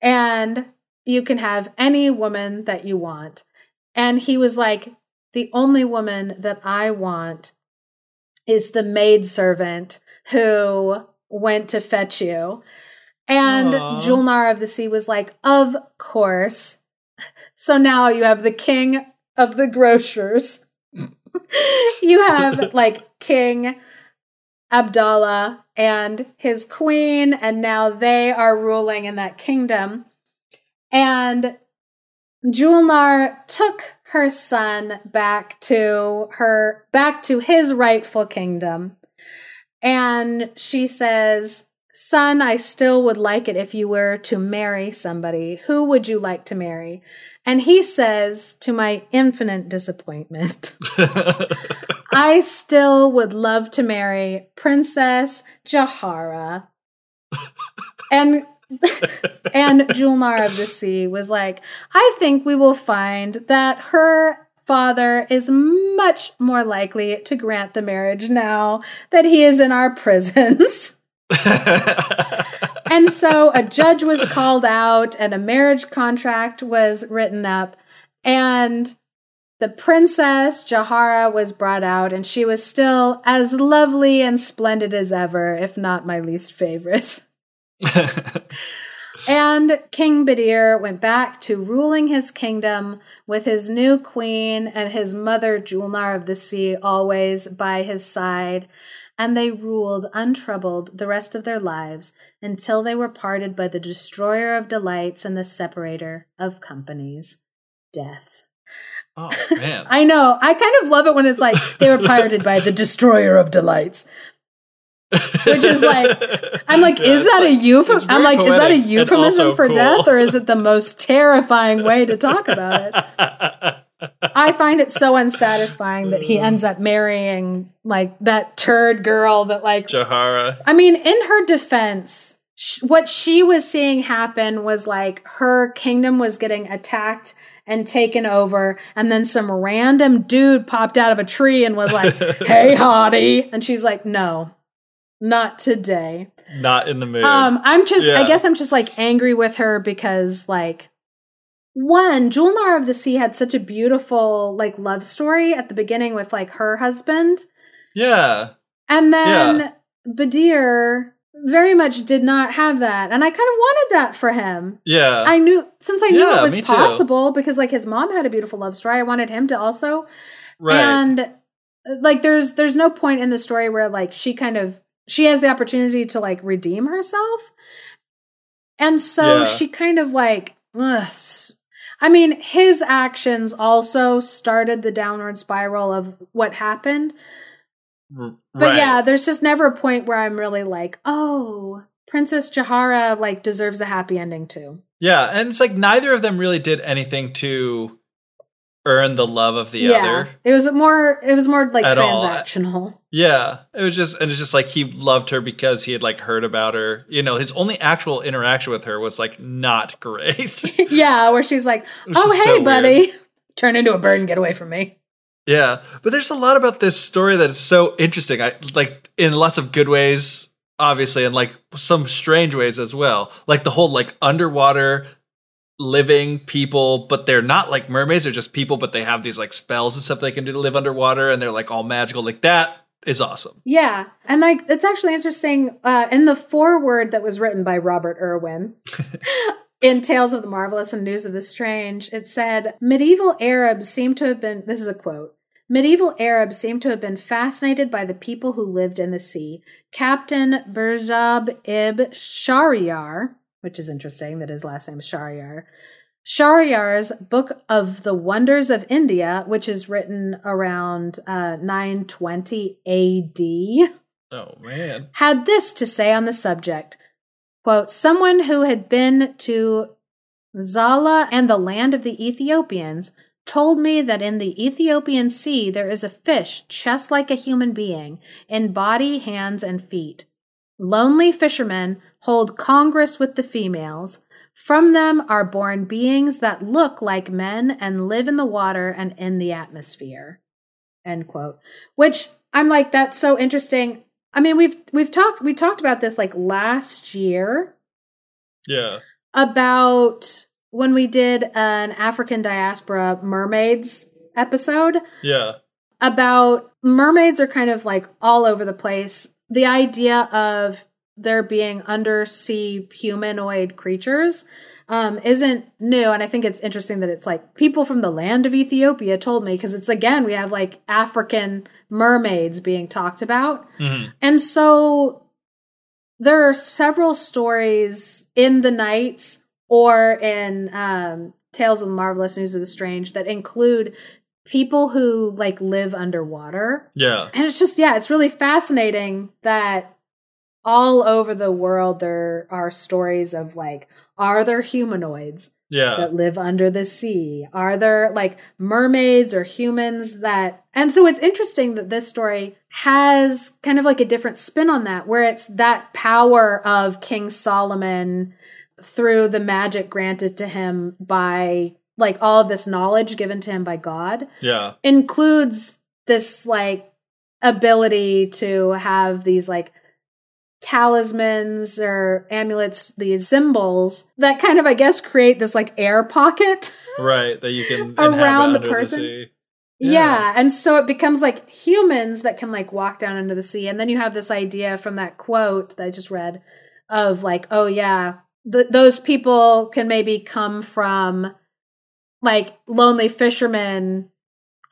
And you can have any woman that you want. And he was like, The only woman that I want is the maidservant who went to fetch you. And Aw. Julnar of the Sea was like, Of course. So now you have the king of the grocers. you have like King Abdallah and his queen, and now they are ruling in that kingdom. And Julnar took her son back to her back to his rightful kingdom. And she says, Son, I still would like it if you were to marry somebody. Who would you like to marry? And he says, to my infinite disappointment, I still would love to marry Princess Jahara. and and Julnar of the Sea was like, I think we will find that her father is much more likely to grant the marriage now that he is in our prisons. and so a judge was called out and a marriage contract was written up and the princess Jahara was brought out and she was still as lovely and splendid as ever if not my least favorite and King Badir went back to ruling his kingdom with his new queen and his mother Julnar of the Sea always by his side. And they ruled untroubled the rest of their lives until they were parted by the destroyer of delights and the separator of companies, death. oh man. I know. I kind of love it when it's like they were parted by the destroyer of delights. Which is like, I'm like, Yeah, is that a it's euphemism? I'm like, is that a euphemism for cool. death, or is it the most terrifying way to talk about it? I find it so unsatisfying that he ends up marrying like that turd girl that like Jahara. I mean, in her defense, sh- what she was seeing happen was like her kingdom was getting attacked and taken over, and then some random dude popped out of a tree and was like, "Hey, hottie," and she's like, "No, not today." Not in the mood. Um, I'm just, I guess, I'm just like angry with her because like. One, Julnar of the Sea had such a beautiful like love story at the beginning with like her husband. yeah. And then Badir very much did not have that. And I kind of wanted that for him. Yeah. I knew since I knew Yeah, it was me too. possible because like his mom had a beautiful love story. I wanted him to also. right. And like there's there's no point in the story where like she kind of she has the opportunity to like redeem herself. And so Yeah. she kind of like ugh, I mean, his actions also started the downward spiral of what happened. R- But right. yeah, there's just never a point where I'm really like, oh, Princess Jahara like deserves a happy ending too. Yeah, and it's like neither of them really did anything to earn the love of the yeah. other. It was more it was more like At all. transactional. Yeah, it was just and it's just like he loved her because he had like heard about her. You know, his only actual interaction with her was like not great. yeah, where she's like, "Oh, hey, so buddy, turn into a bird and get away from me." yeah, but there's a lot about this story that is so interesting. I like in lots of good ways, obviously, and like some strange ways as well. Like the whole like underwater living people, but they're not like mermaids. They're just people, but they have these like spells and stuff they can do to live underwater, and they're like all magical. Like that is awesome. Yeah, and like it's actually interesting. Uh, in the foreword that was written by Robert Irwin. In Tales of the Marvelous and News of the Strange, it said medieval Arabs seem to have been, this is a quote, medieval Arabs seem to have been fascinated by the people who lived in the sea. Captain Burjab Ib Shahryar, which is interesting that his last name is Shahryar, Shahriyar's Book of the Wonders of India, which is written around uh, 920 AD Oh man. had this to say on the subject quote someone who had been to zala and the land of the ethiopians told me that in the ethiopian sea there is a fish just like a human being in body hands and feet. Lonely fishermen hold congress with the females. From them are born beings that look like men and live in the water and in the atmosphere. End quote. Which i'm like that's so interesting. I mean we've we've talked we talked about this like last year. Yeah. about when we did an african diaspora mermaids episode. Yeah. about mermaids are kind of like all over the place. The idea of there being undersea humanoid creatures um, isn't new. And I think it's interesting that it's like people from the land of Ethiopia told me because it's again, we have like African mermaids being talked about. Mhm. And so there are several stories in the Nights or in um, Tales of the Marvelous News of the Strange that include people who like live underwater. Yeah. And it's just, yeah, it's really fascinating that all over the world there are stories of like, are there humanoids Yeah. that live under the sea? Are there like mermaids or humans that. And so it's interesting that this story has kind of like a different spin on that, where it's that power of King Solomon through the magic granted to him by like all of this knowledge given to him by God Yeah. includes this like ability to have these like talismans or amulets, these symbols that kind of, I guess, create this like air pocket. Right. That you can Around the person? sea. Yeah. Yeah. And so it becomes like humans that can like walk down into the sea. And then you have this idea from that quote that I just read of like, oh, yeah, th- those people can maybe come from like lonely fishermen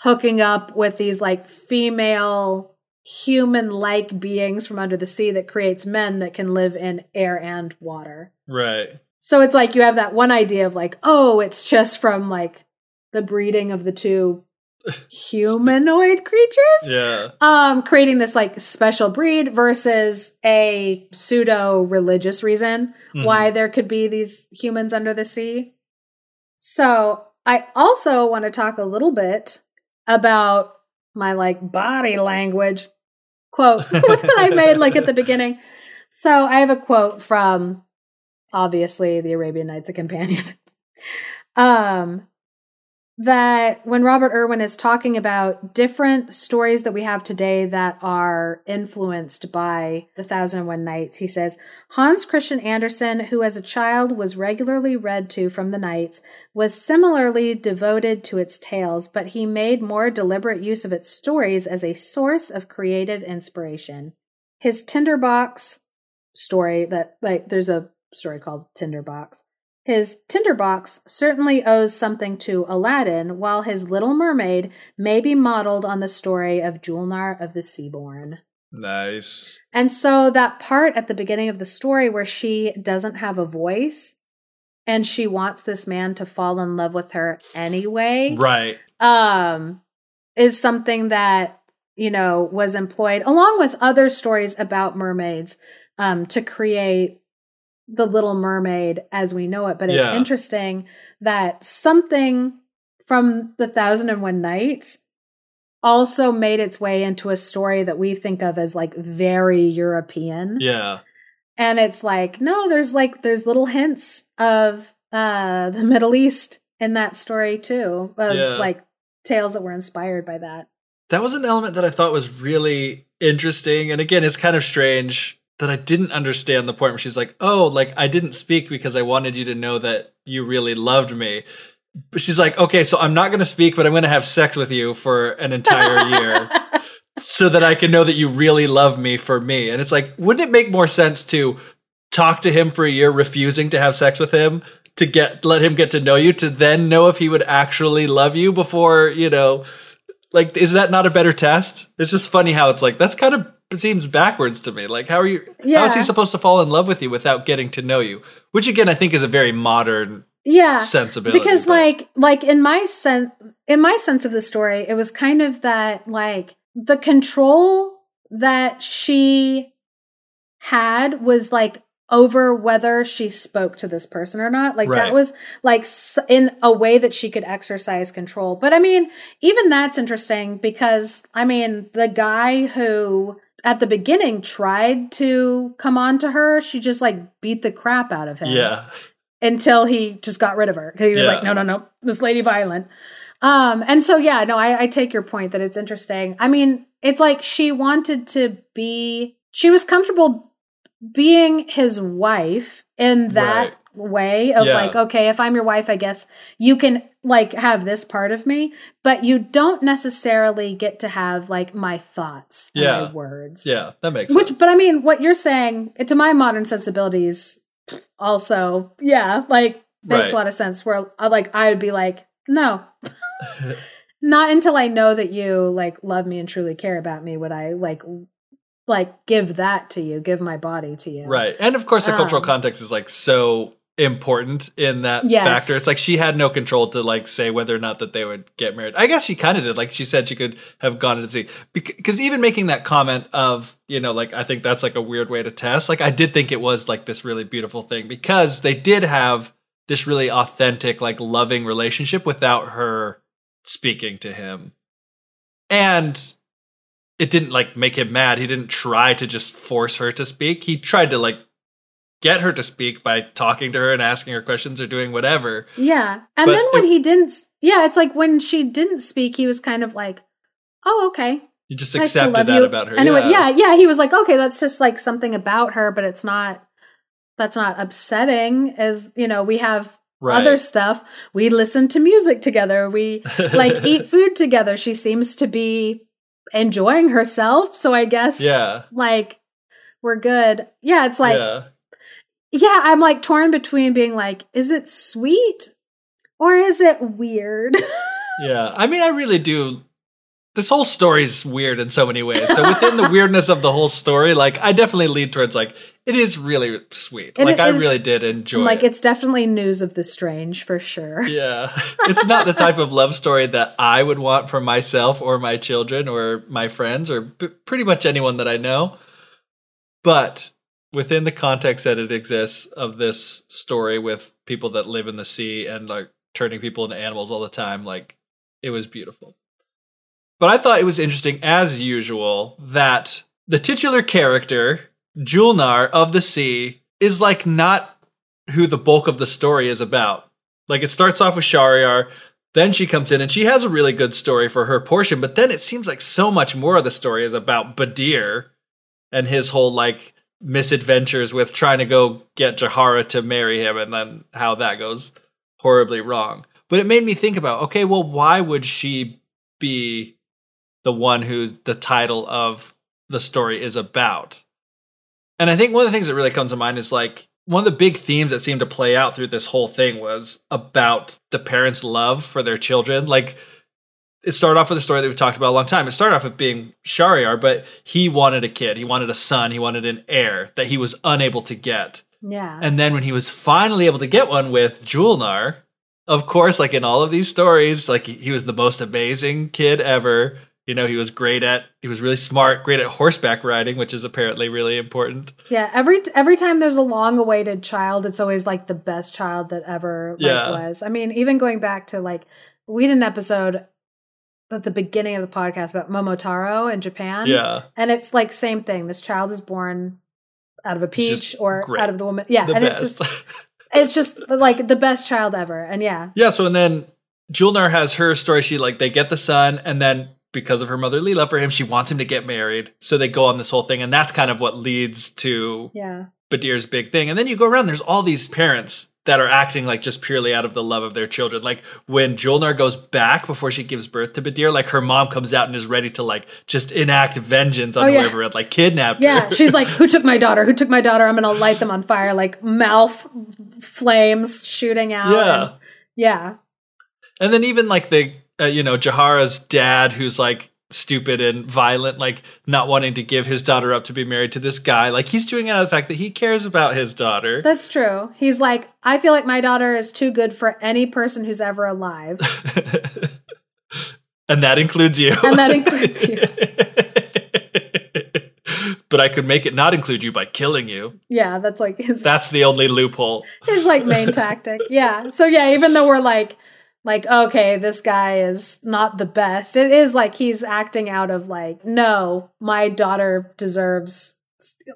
hooking up with these like female human like beings from under the sea that creates men that can live in air and water. Right. So it's like you have that one idea of like, oh, it's just from like the breeding of the two humanoid creatures. Yeah. Um, creating this like special breed versus a pseudo religious reason Mhm. why there could be these humans under the sea. So I also want to talk a little bit about my like body language quote that I made like at the beginning. So I have a quote from obviously the Arabian Nights, a companion. um that when Robert Irwin is talking about different stories that we have today that are influenced by The Thousand and One Nights, he says Hans Christian Andersen, who as a child was regularly read to from the Nights, was similarly devoted to its tales, but he made more deliberate use of its stories as a source of creative inspiration. His Tinderbox story that like there's a story called Tinderbox. His Tinderbox certainly owes something to Aladdin, while his Little Mermaid may be modeled on the story of Julnar of the Seaborn. Nice. And so that part at the beginning of the story where she doesn't have a voice and she wants this man to fall in love with her anyway Right. um is something that you know was employed along with other stories about mermaids um to create the little mermaid as we know it but it's Yeah. interesting that something from the Thousand and One Nights also made its way into a story that we think of as like very European. Yeah. And it's like, no, there's like there's little hints of uh the Middle East in that story too. Of Yeah. like tales that were inspired by that. That was an element that I thought was really interesting. And again, it's kind of strange that I didn't understand the point where she's like, oh, like I didn't speak because I wanted you to know that you really loved me. But she's like, okay, so I'm not going to speak, but I'm going to have sex with you for an entire year so that I can know that you really love me for me. And it's like, wouldn't it make more sense to talk to him for a year, refusing to have sex with him? To get let him get to know you, to then know if he would actually love you before you know like is that not a better test it's just funny how it's like that's kind of seems backwards to me like how are you Yeah. how is he supposed to fall in love with you without getting to know you which again i think is a very modern Yeah. sensibility because but- like like in my sense in my sense of the story it was kind of that like the control that she had was like over whether she spoke to this person or not like Right. that was like in a way that she could exercise control but i mean even that's interesting because i mean the guy who at the beginning tried to come on to her she just like beat the crap out of him yeah until he just got rid of her because he was Yeah. like, no, no, no, this lady violent. Um, and so yeah, no, I, I take your point that it's interesting. I mean, it's like she wanted to be, she was comfortable being his wife in that Right. way of Yeah. like, okay, if I'm your wife, I guess you can like have this part of me, but you don't necessarily get to have like my thoughts, Yeah. my words. yeah that makes Which, sense but I mean, what you're saying to my modern sensibilities, also, yeah, like makes Right. a lot of sense. Where I like, I would be like, no, not until I know that you like love me and truly care about me would I like, like give that to you, give my body to you. right. And of course the cultural Um, context is like so important in that Yes. factor. It's like she had no control to like say whether or not that they would get married. I guess she kind of did. Like she said she could have gone to see. Because even making that comment of you know like i think that's like a weird way to test like i did think it was like this really beautiful thing because they did have this really authentic like loving relationship without her speaking to him. And it didn't like make him mad he didn't try to just force her to speak he tried to like get her to speak by talking to her and asking her questions or doing whatever Yeah. And But then when it- he didn't, yeah, it's like when she didn't speak, he was kind of like, oh, okay. you just Nice accepted that you. about her Anyway, yeah. yeah, He was like, okay, that's just like something about her, but it's not. That's not upsetting. As you know, we have right other stuff. We listen to music together. We like eat food together. She seems to be enjoying herself. So I guess, yeah like we're good. Yeah, it's like yeah yeah, I'm like torn between being like, is it sweet or is it weird? yeah i mean i really do this whole story is weird in so many ways so within the weirdness of the whole story like i definitely lean towards like it is really sweet like i is- really did enjoy like, it it's definitely news of the strange for sure. Yeah. It's not the type of love story that I would want for myself or my children or my friends or p- pretty much anyone that I know. But within the context that it exists of this story with people that live in the sea and like turning people into animals all the time, like it was beautiful. But I thought it was interesting, as usual, that the titular character, Julnar of the Sea, is like not who the bulk of the story is about. Like it starts off with Shahryar, then she comes in and she has a really good story for her portion, but then it seems like so much more of the story is about Badir and his whole like misadventures with trying to go get Jahara to marry him and then how that goes horribly wrong. But it made me think about, okay, well why would she be the one who's the title of the story is about? And I think one of the things that really comes to mind is like one of the big themes that seemed to play out through this whole thing was about the parents' love for their children. Like it started off with a story that we've talked about a long time. It started off with being Shahryar, but he wanted a kid, he wanted a son, he wanted an heir that he was unable to get. Yeah. And then when he was finally able to get one with Julnar, of course, like in all of these stories, like he was the most amazing kid ever. You know, he was great at he was really smart, great at horseback riding, which is apparently really important. yeah. Every every time there's a long awaited child, it's always like the best child that ever like, Yeah. was. I mean, even going back to like we did an episode at the beginning of the podcast about Momotaro in Japan. Yeah. And it's like same thing. This child is born out of a peach or great. out of the woman. Yeah. The and best. it's just it's just like the best child ever. And yeah. yeah, so and then Julnar has her story. She like they get the son, and then because of her motherly love for him, she wants him to get married. So they go on this whole thing, and that's kind of what leads to Yeah. Badir's big thing. And then you go around, there's all these parents that are acting like just purely out of the love of their children. Like when Julnar goes back before she gives birth to Badir, like her mom comes out and is ready to like just enact vengeance on Oh, yeah. whoever had like kidnapped Yeah, her. she's like, "Who took my daughter? Who took my daughter? I'm gonna light them on fire!" Like mouth flames shooting out. Yeah. and- yeah, And then even like the uh, you know Jahara's dad, who's like stupid and violent, like not wanting to give his daughter up to be married to this guy. Like he's doing it out of the fact that he cares about his daughter. that's true. He's like, "I feel like my daughter is too good for any person who's ever alive," and that includes you. and that includes you. but I could make it not include you by killing you. Yeah, that's like his That's the only loophole. his like main tactic. Yeah. So yeah, even though we're like like okay, this guy is not the best. It is like he's acting out of like no, my daughter deserves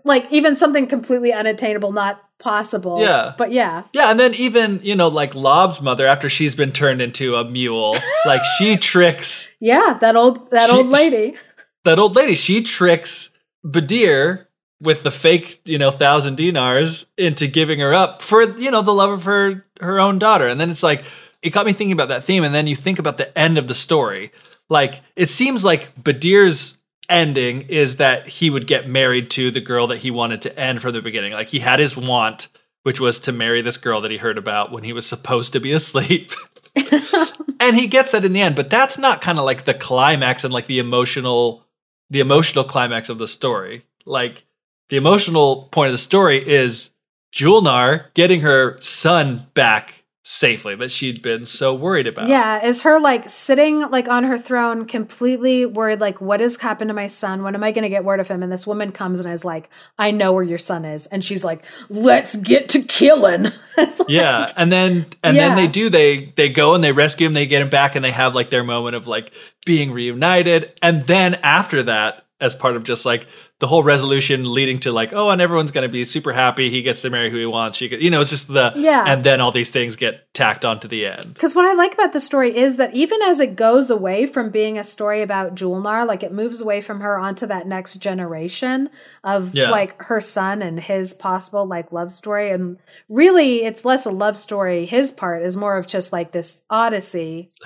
like even something completely unattainable, not possible. Yeah. But yeah. Yeah, and then even, you know, like Lob's mother, after she's been turned into a mule, like she tricks Yeah, that old that She- old lady. that old lady, she tricks Badir with the fake, you know, thousand dinars into giving her up for, you know, the love of her her own daughter. And then it's like it got me thinking about that theme, and then you think about the end of the story. Like it seems like Badir's ending is that he would get married to the girl that he wanted to end from the beginning. Like he had his want, which was to marry this girl that he heard about when he was supposed to be asleep. and he gets it in the end, but that's not kind of like the climax and like the emotional the emotional climax of the story. Like the emotional point of the story is Julnar getting her son back safely that she'd been so worried about. Yeah, is her like sitting like on her throne, completely worried, like, what has happened to my son? When am I going to get word of him? And this woman comes and is like, I know where your son is, and she's like, let's get to killing. Like- Yeah, and then and Yeah. then they do they they go and they rescue him, they get him back and they have like their moment of like being reunited. And then after that, as part of just like the whole resolution leading to like, oh, and everyone's gonna be super happy, he gets to marry who he wants. She could, you know, it's just the Yeah. and then all these things get tacked onto the end. Because what I like about the story is that even as it goes away from being a story about Julnar, like it moves away from her onto that next generation of Yeah. like her son and his possible like love story. And really, it's less a love story. His part is more of just like this odyssey.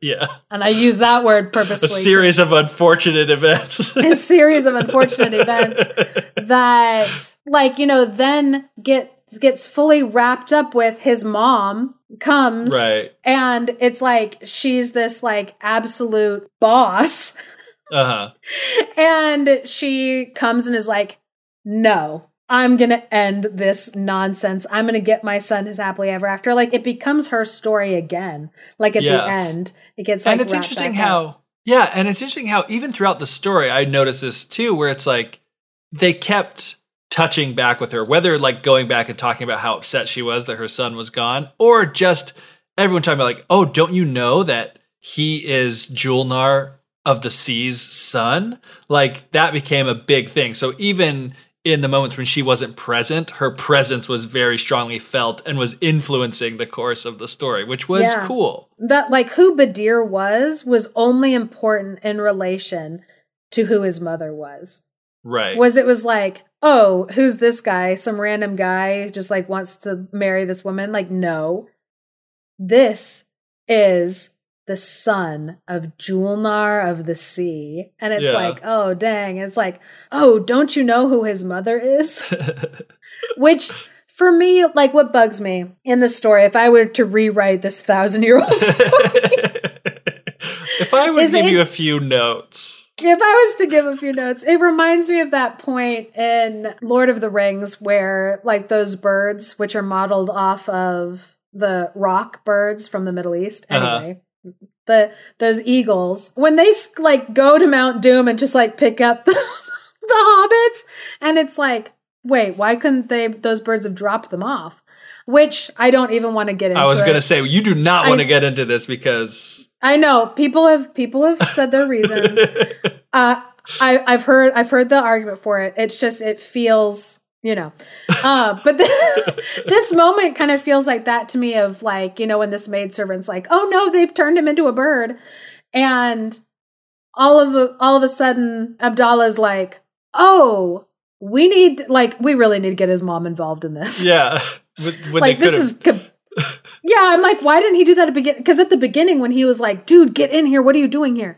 Yeah. And I use that word A purposefully. to- series of unfortunate events. a series of unfortunate events that like you know then gets gets fully wrapped up with his mom comes right. and it's like she's this like absolute boss Uh-huh. and she comes and is like no i'm gonna end this nonsense i'm gonna get my son his happily ever after like it becomes her story again like at the end it gets like and it's interesting how up. Yeah and it's interesting how even throughout the story i noticed this too where it's like they kept touching back with her whether like going back and talking about how upset she was that her son was gone or just everyone talking about like oh don't you know that he is julnar of the sea's son? Like that became a big thing. So even in the moments when she wasn't present her presence was very strongly felt and was influencing the course of the story which was Yeah. cool that like who Badir was was only important in relation to who his mother was. right Was it was like, oh, who's this guy? Some random guy just like wants to marry this woman? Like, no. This is the son of Julnar of the Sea. And it's Yeah. like, oh dang. It's like, oh, don't you know who his mother is? Which for me, like what bugs me in the story, if I were to rewrite this thousand year old story, if I would give it- you a few notes, if I was to give a few notes, it reminds me of that point in Lord of the Rings where, like, those birds, which are modeled off of the rock birds from the Middle East. Uh-huh. The those eagles when they like go to Mount Doom and just like pick up the, the hobbits, and it's like, wait, why couldn't they? Those birds have dropped them off. which I don't even want to get into. I was going to say you do not want to get into this because I know people have people have said their reasons. uh, I I've heard I've heard the argument for it. It's just it feels you know, uh, but the, this moment kind of feels like that to me of like you know when this maidservant's like oh no they've turned him into a bird, and all of a, all of a sudden Abdallah's like oh we need like we really need to get his mom involved in this. Yeah, like this is yeah i'm like why didn't he do that at the beginning because at the beginning when he was like dude get in here. What are you doing here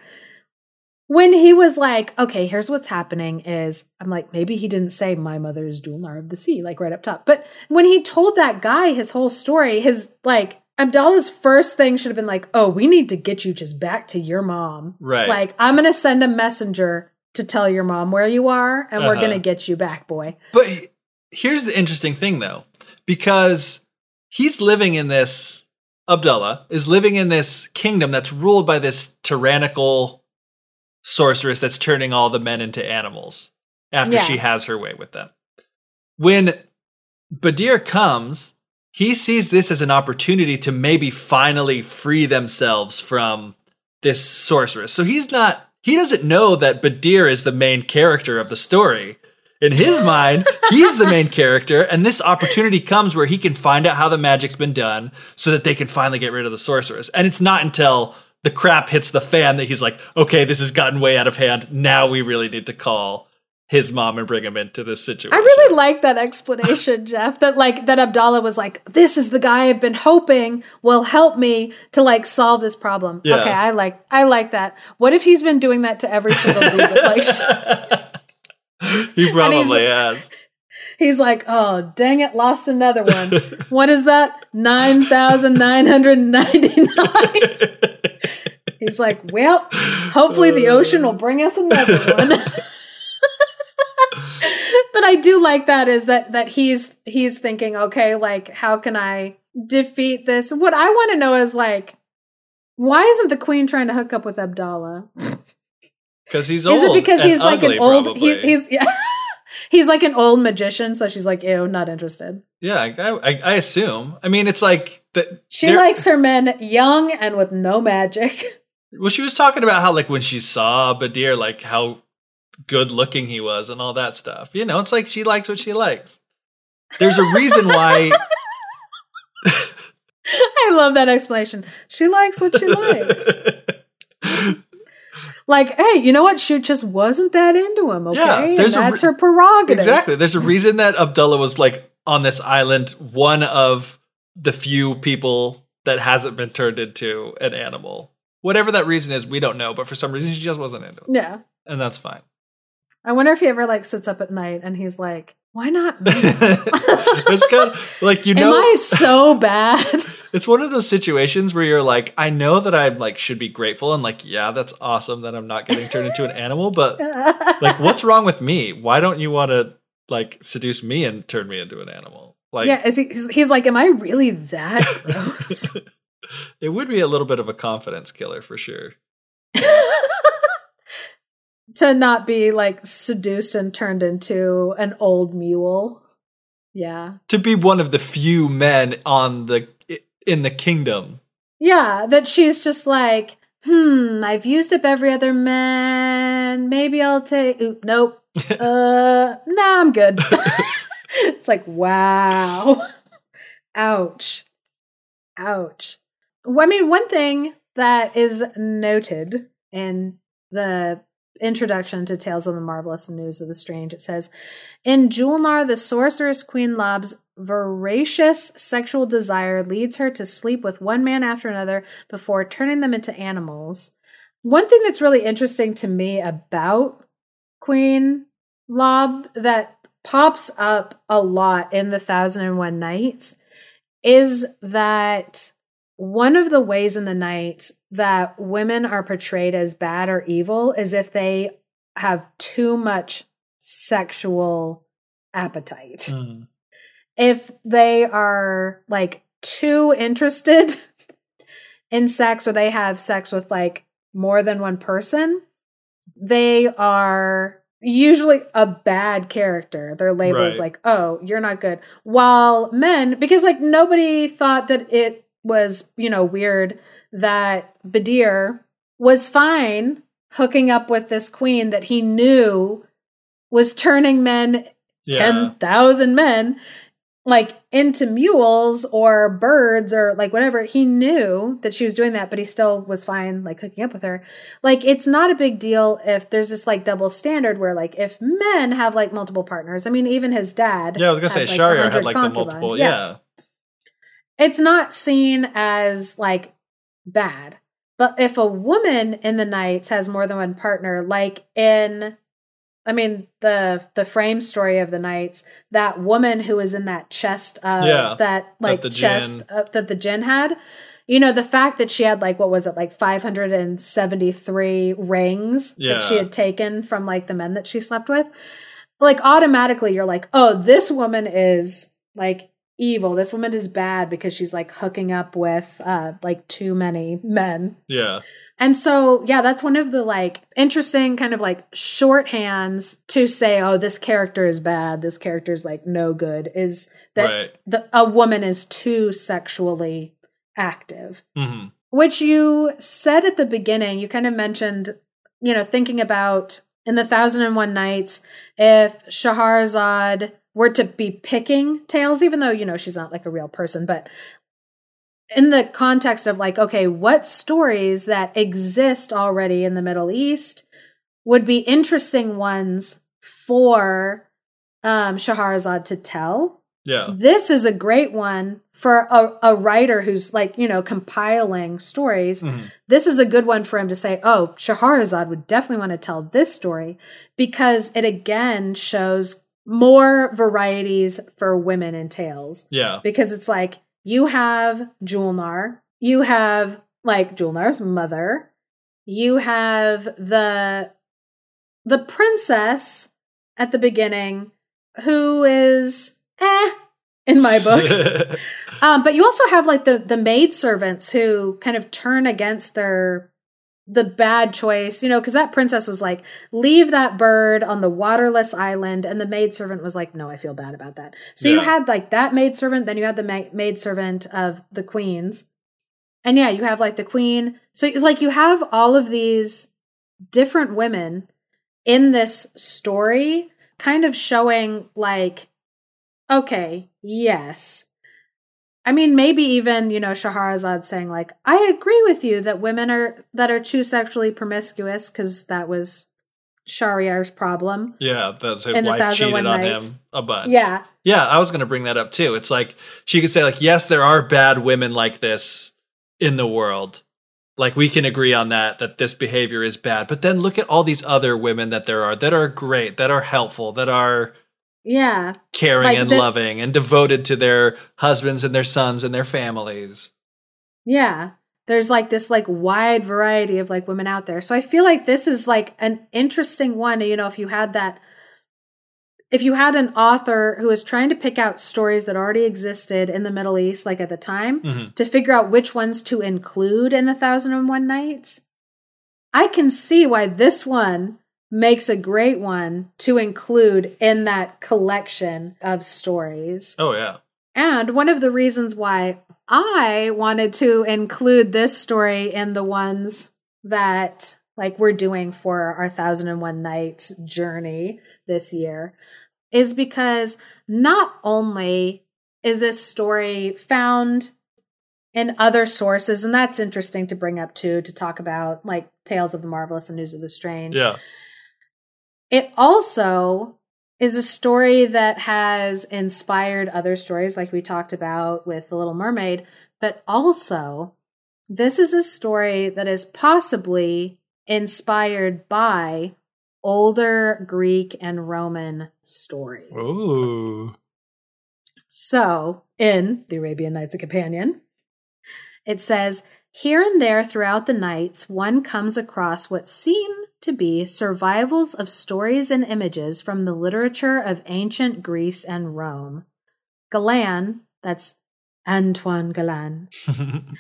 when he was like okay here's what's happening is i'm like maybe he didn't say my mother is Julnar of the sea like right up top but when he told that guy his whole story his like abdallah's first thing should have been like oh we need to get you just back to your mom right. like i'm gonna send a messenger to tell your mom where you are and we're Uh-huh. gonna get you back boy But here's the interesting thing, though, because he's living in this, Abdullah is living in this kingdom that's ruled by this tyrannical sorceress that's turning all the men into animals after Yeah. she has her way with them. When Badir comes, he sees this as an opportunity to maybe finally free themselves from this sorceress. So he's not, he doesn't know that Badir is the main character of the story. In his mind, he's the main character, and this opportunity comes where he can find out how the magic's been done so that they can finally get rid of the sorceress. And it's not until the crap hits the fan that he's like, okay, this has gotten way out of hand. Now we really need to call his mom and bring him into this situation. I really like that explanation, Geoff. That like that Abdallah was like, "This is the guy I've been hoping will help me to like solve this problem." Yeah. Okay, I like I like that. What if he's been doing that to every single like he probably has. he's like, "Oh, dang it, lost another one." what is that? 9999. He's like, "Well, hopefully the ocean will bring us another one." but I do like that is that that he's he's thinking, okay, like how can I defeat this? What I want to know is like why isn't the queen trying to hook up with Abdallah? Because he's old. Is it because he's like ugly, an old he, he's yeah. He's like an old magician, so she's like, ew, not interested. yeah, I, I, I assume. I mean, it's like that. She likes her men young and with no magic. Well, she was talking about how, like, when she saw Badir, like, how good looking he was and all that stuff. You know, it's like she likes what she likes. There's a reason why. I love that explanation. She likes what she likes. Like, hey, you know what? She just wasn't that into him, okay? Yeah, and that's re- her prerogative. exactly. There's a reason that Abdullah was, like, on this island, one of the few people that hasn't been turned into an animal. Whatever that reason is, we don't know, but for some reason, she just wasn't into it. Yeah. And that's fine. I wonder if he ever like sits up at night and he's like, "Why not me? it's kind of like, you know. Am I so bad?" It's one of those situations where you're like, I know that I like should be grateful and like, yeah, that's awesome that I'm not getting turned into an animal, but like, what's wrong with me? Why don't you want to like seduce me and turn me into an animal? Like, yeah, is he, he's, he's like, "Am I really that gross?" it would be a little bit of a confidence killer for sure. to not be like seduced and turned into an old mule. Yeah. To be one of the few men on the in the kingdom. Yeah, that she's just like, hmm, I've used up every other man. Maybe I'll take. Oop, nope. uh, nah, I'm good. it's like, wow. Ouch. Ouch. Well, I mean, one thing that is noted in the introduction to Tales of the Marvelous and News of the Strange, it says, In Julnar, the sorceress Queen Lob's voracious sexual desire leads her to sleep with one man after another before turning them into animals. One thing that's really interesting to me about Queen Lob that pops up a lot in the Thousand and One Nights is that one of the ways in the nights that women are portrayed as bad or evil is if they have too much sexual appetite. Mm. If they are like too interested in sex or they have sex with like more than one person, they are usually a bad character. Their label is Right. like, oh, you're not good. While men, because like nobody thought that it was, you know, weird that Badir was fine hooking up with this queen that he knew was turning men Yeah. 10,000 men like into mules or birds or like whatever. He knew that she was doing that, but he still was fine like hooking up with her. Like it's not a big deal if there's this like double standard where like if men have like multiple partners. I mean, even his dad. Yeah, I was gonna say had, like, Shahryar 100 had like the multiple. Yeah. It's not seen as like bad. But if a woman in the Nights has more than one partner, like in I mean the the frame story of the Nights, that woman who was in that chest uh Yeah, that like the chest uh, that the Jin had, you know, the fact that she had like what was it, like 573 rings that she had taken from like the men that she slept with, like automatically you're like, oh, this woman is like evil. This woman is bad because she's like hooking up with uh like too many men. Yeah. And so, yeah, that's one of the like interesting kind of like shorthands to say, oh, this character is bad. This character is like no good. Is that Right. the, a woman is too sexually active? hmm Which you said at the beginning, you kind of mentioned, you know, thinking about in the Thousand and One Nights, if Shahrazad were to be picking tales, even though, you know, she's not like a real person, but in the context of like, okay, what stories that exist already in the Middle East would be interesting ones for um, Shahrazad to tell? Yeah. This is a great one for a, a writer who's like, you know, compiling stories. Mhm. This is a good one for him to say, oh, Shahrazad would definitely want to tell this story because it again shows more varieties for women in tales. Yeah. Because it's like you have Julnar, you have like Julnar's mother, you have the the princess at the beginning who is eh in my book. Um, but you also have like the the maid servants who kind of turn against their the bad choice, you know, because that princess was like, leave that bird on the waterless island, and the maid servant was like, no, I feel bad about that. So you had like that maid servant, then you had the ma- maid servant of the queens, and yeah, you have like the queen. So it's like you have all of these different women in this story, kind of showing like, okay, yes, I mean, maybe even, you know, Shahrazad saying, like, I agree with you that women are that are too sexually promiscuous, because that was Shahryar's problem. yeah. That's his In wife cheated on Nights. him a bunch. Yeah. Yeah, I was going to bring that up too. It's like she could say like, yes, there are bad women like this in the world. Like we can agree on that that this behavior is bad. But then look at all these other women that there are that are great, that are helpful, that are Yeah. caring Like and the- loving and devoted to their husbands and their sons and their families. Yeah. There's like this like wide variety of like women out there. So I feel like this is like an interesting one, you know, if you had that if you had an author who was trying to pick out stories that already existed in the Middle East like at the time Mhm. to figure out which ones to include in the Thousand and One Nights, I can see why this one makes a great one to include in that collection of stories. Oh yeah. And one of the reasons why I wanted to include this story in the ones that like we're doing for our Thousand and One Nights journey this year is because not only is this story found in other sources, and that's interesting to bring up too, to talk about like Tales of the Marvelous and News of the Strange. Yeah. It also is a story that has inspired other stories, like we talked about with The Little Mermaid, but also this is a story that is possibly inspired by older Greek and Roman stories. Ooh. So, in The Arabian Nights a Companion, it says, Here and there throughout the nights, one comes across what seem to be survivals of stories and images from the literature of ancient Greece and Rome. Galland, that's Antoine Galland,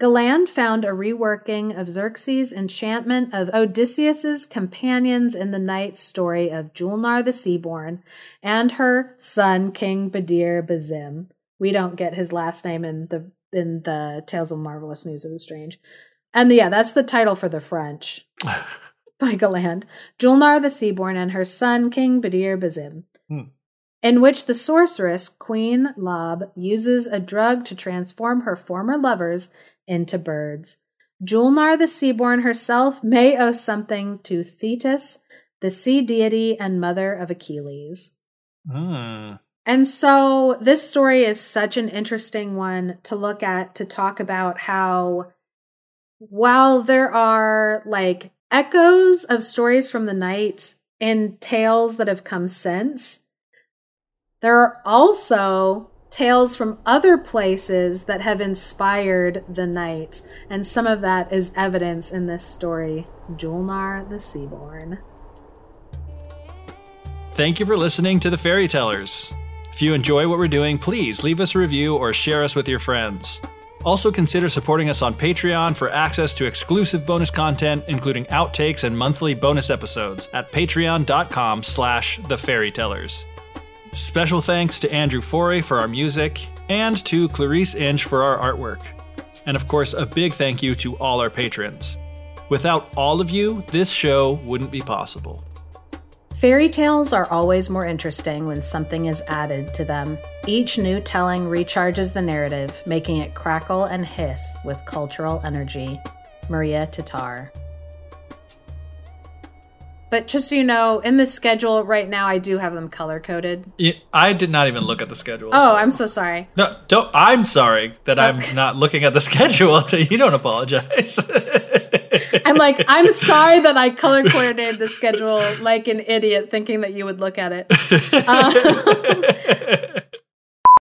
Galland found a reworking of Circe's enchantment of Odysseus's companions in the night story of Julnar the Seaborn and her son King Badir Bazim. We don't get his last name in the in the Tales of Marvelous News of the Strange. And yeah, that's the title for the French by Galland, Julnar the Seaborn and her son King Badir Bazim. Hmm. In which the sorceress, Queen Lab, uses a drug to transform her former lovers into birds. Julnar the Seaborn herself may owe something to Thetis, the sea deity and mother of Achilles. Hmm. And so this story is such an interesting one to look at to talk about how while there are like echoes of stories from the night and tales that have come since, there are also tales from other places that have inspired the night, and some of that is evidence in this story, Julnar the Seaborn. Thank you for listening to the Fairy Tellers. If you enjoy what we're doing, please leave us a review or share us with your friends. Also consider supporting us on Patreon for access to exclusive bonus content, including outtakes and monthly bonus episodes at patreon.com slash the fairytellers. Special thanks to Andrew Forey for our music and to Clarice Inch for our artwork. And of course, a big thank you to all our patrons. Without all of you, this show wouldn't be possible. Fairy tales are always more interesting when something is added to them. Each new telling recharges the narrative, making it crackle and hiss with cultural energy. Maria Tatar. But just so you know, in the schedule right now, I do have them color coded. Yeah, I did not even look at the schedule. Oh, so- I'm so sorry. No, don't. I'm sorry that I'm not looking at the schedule. To you, don't apologize. I'm like, I'm sorry that I color coordinated the schedule like an idiot, thinking that you would look at it. Um,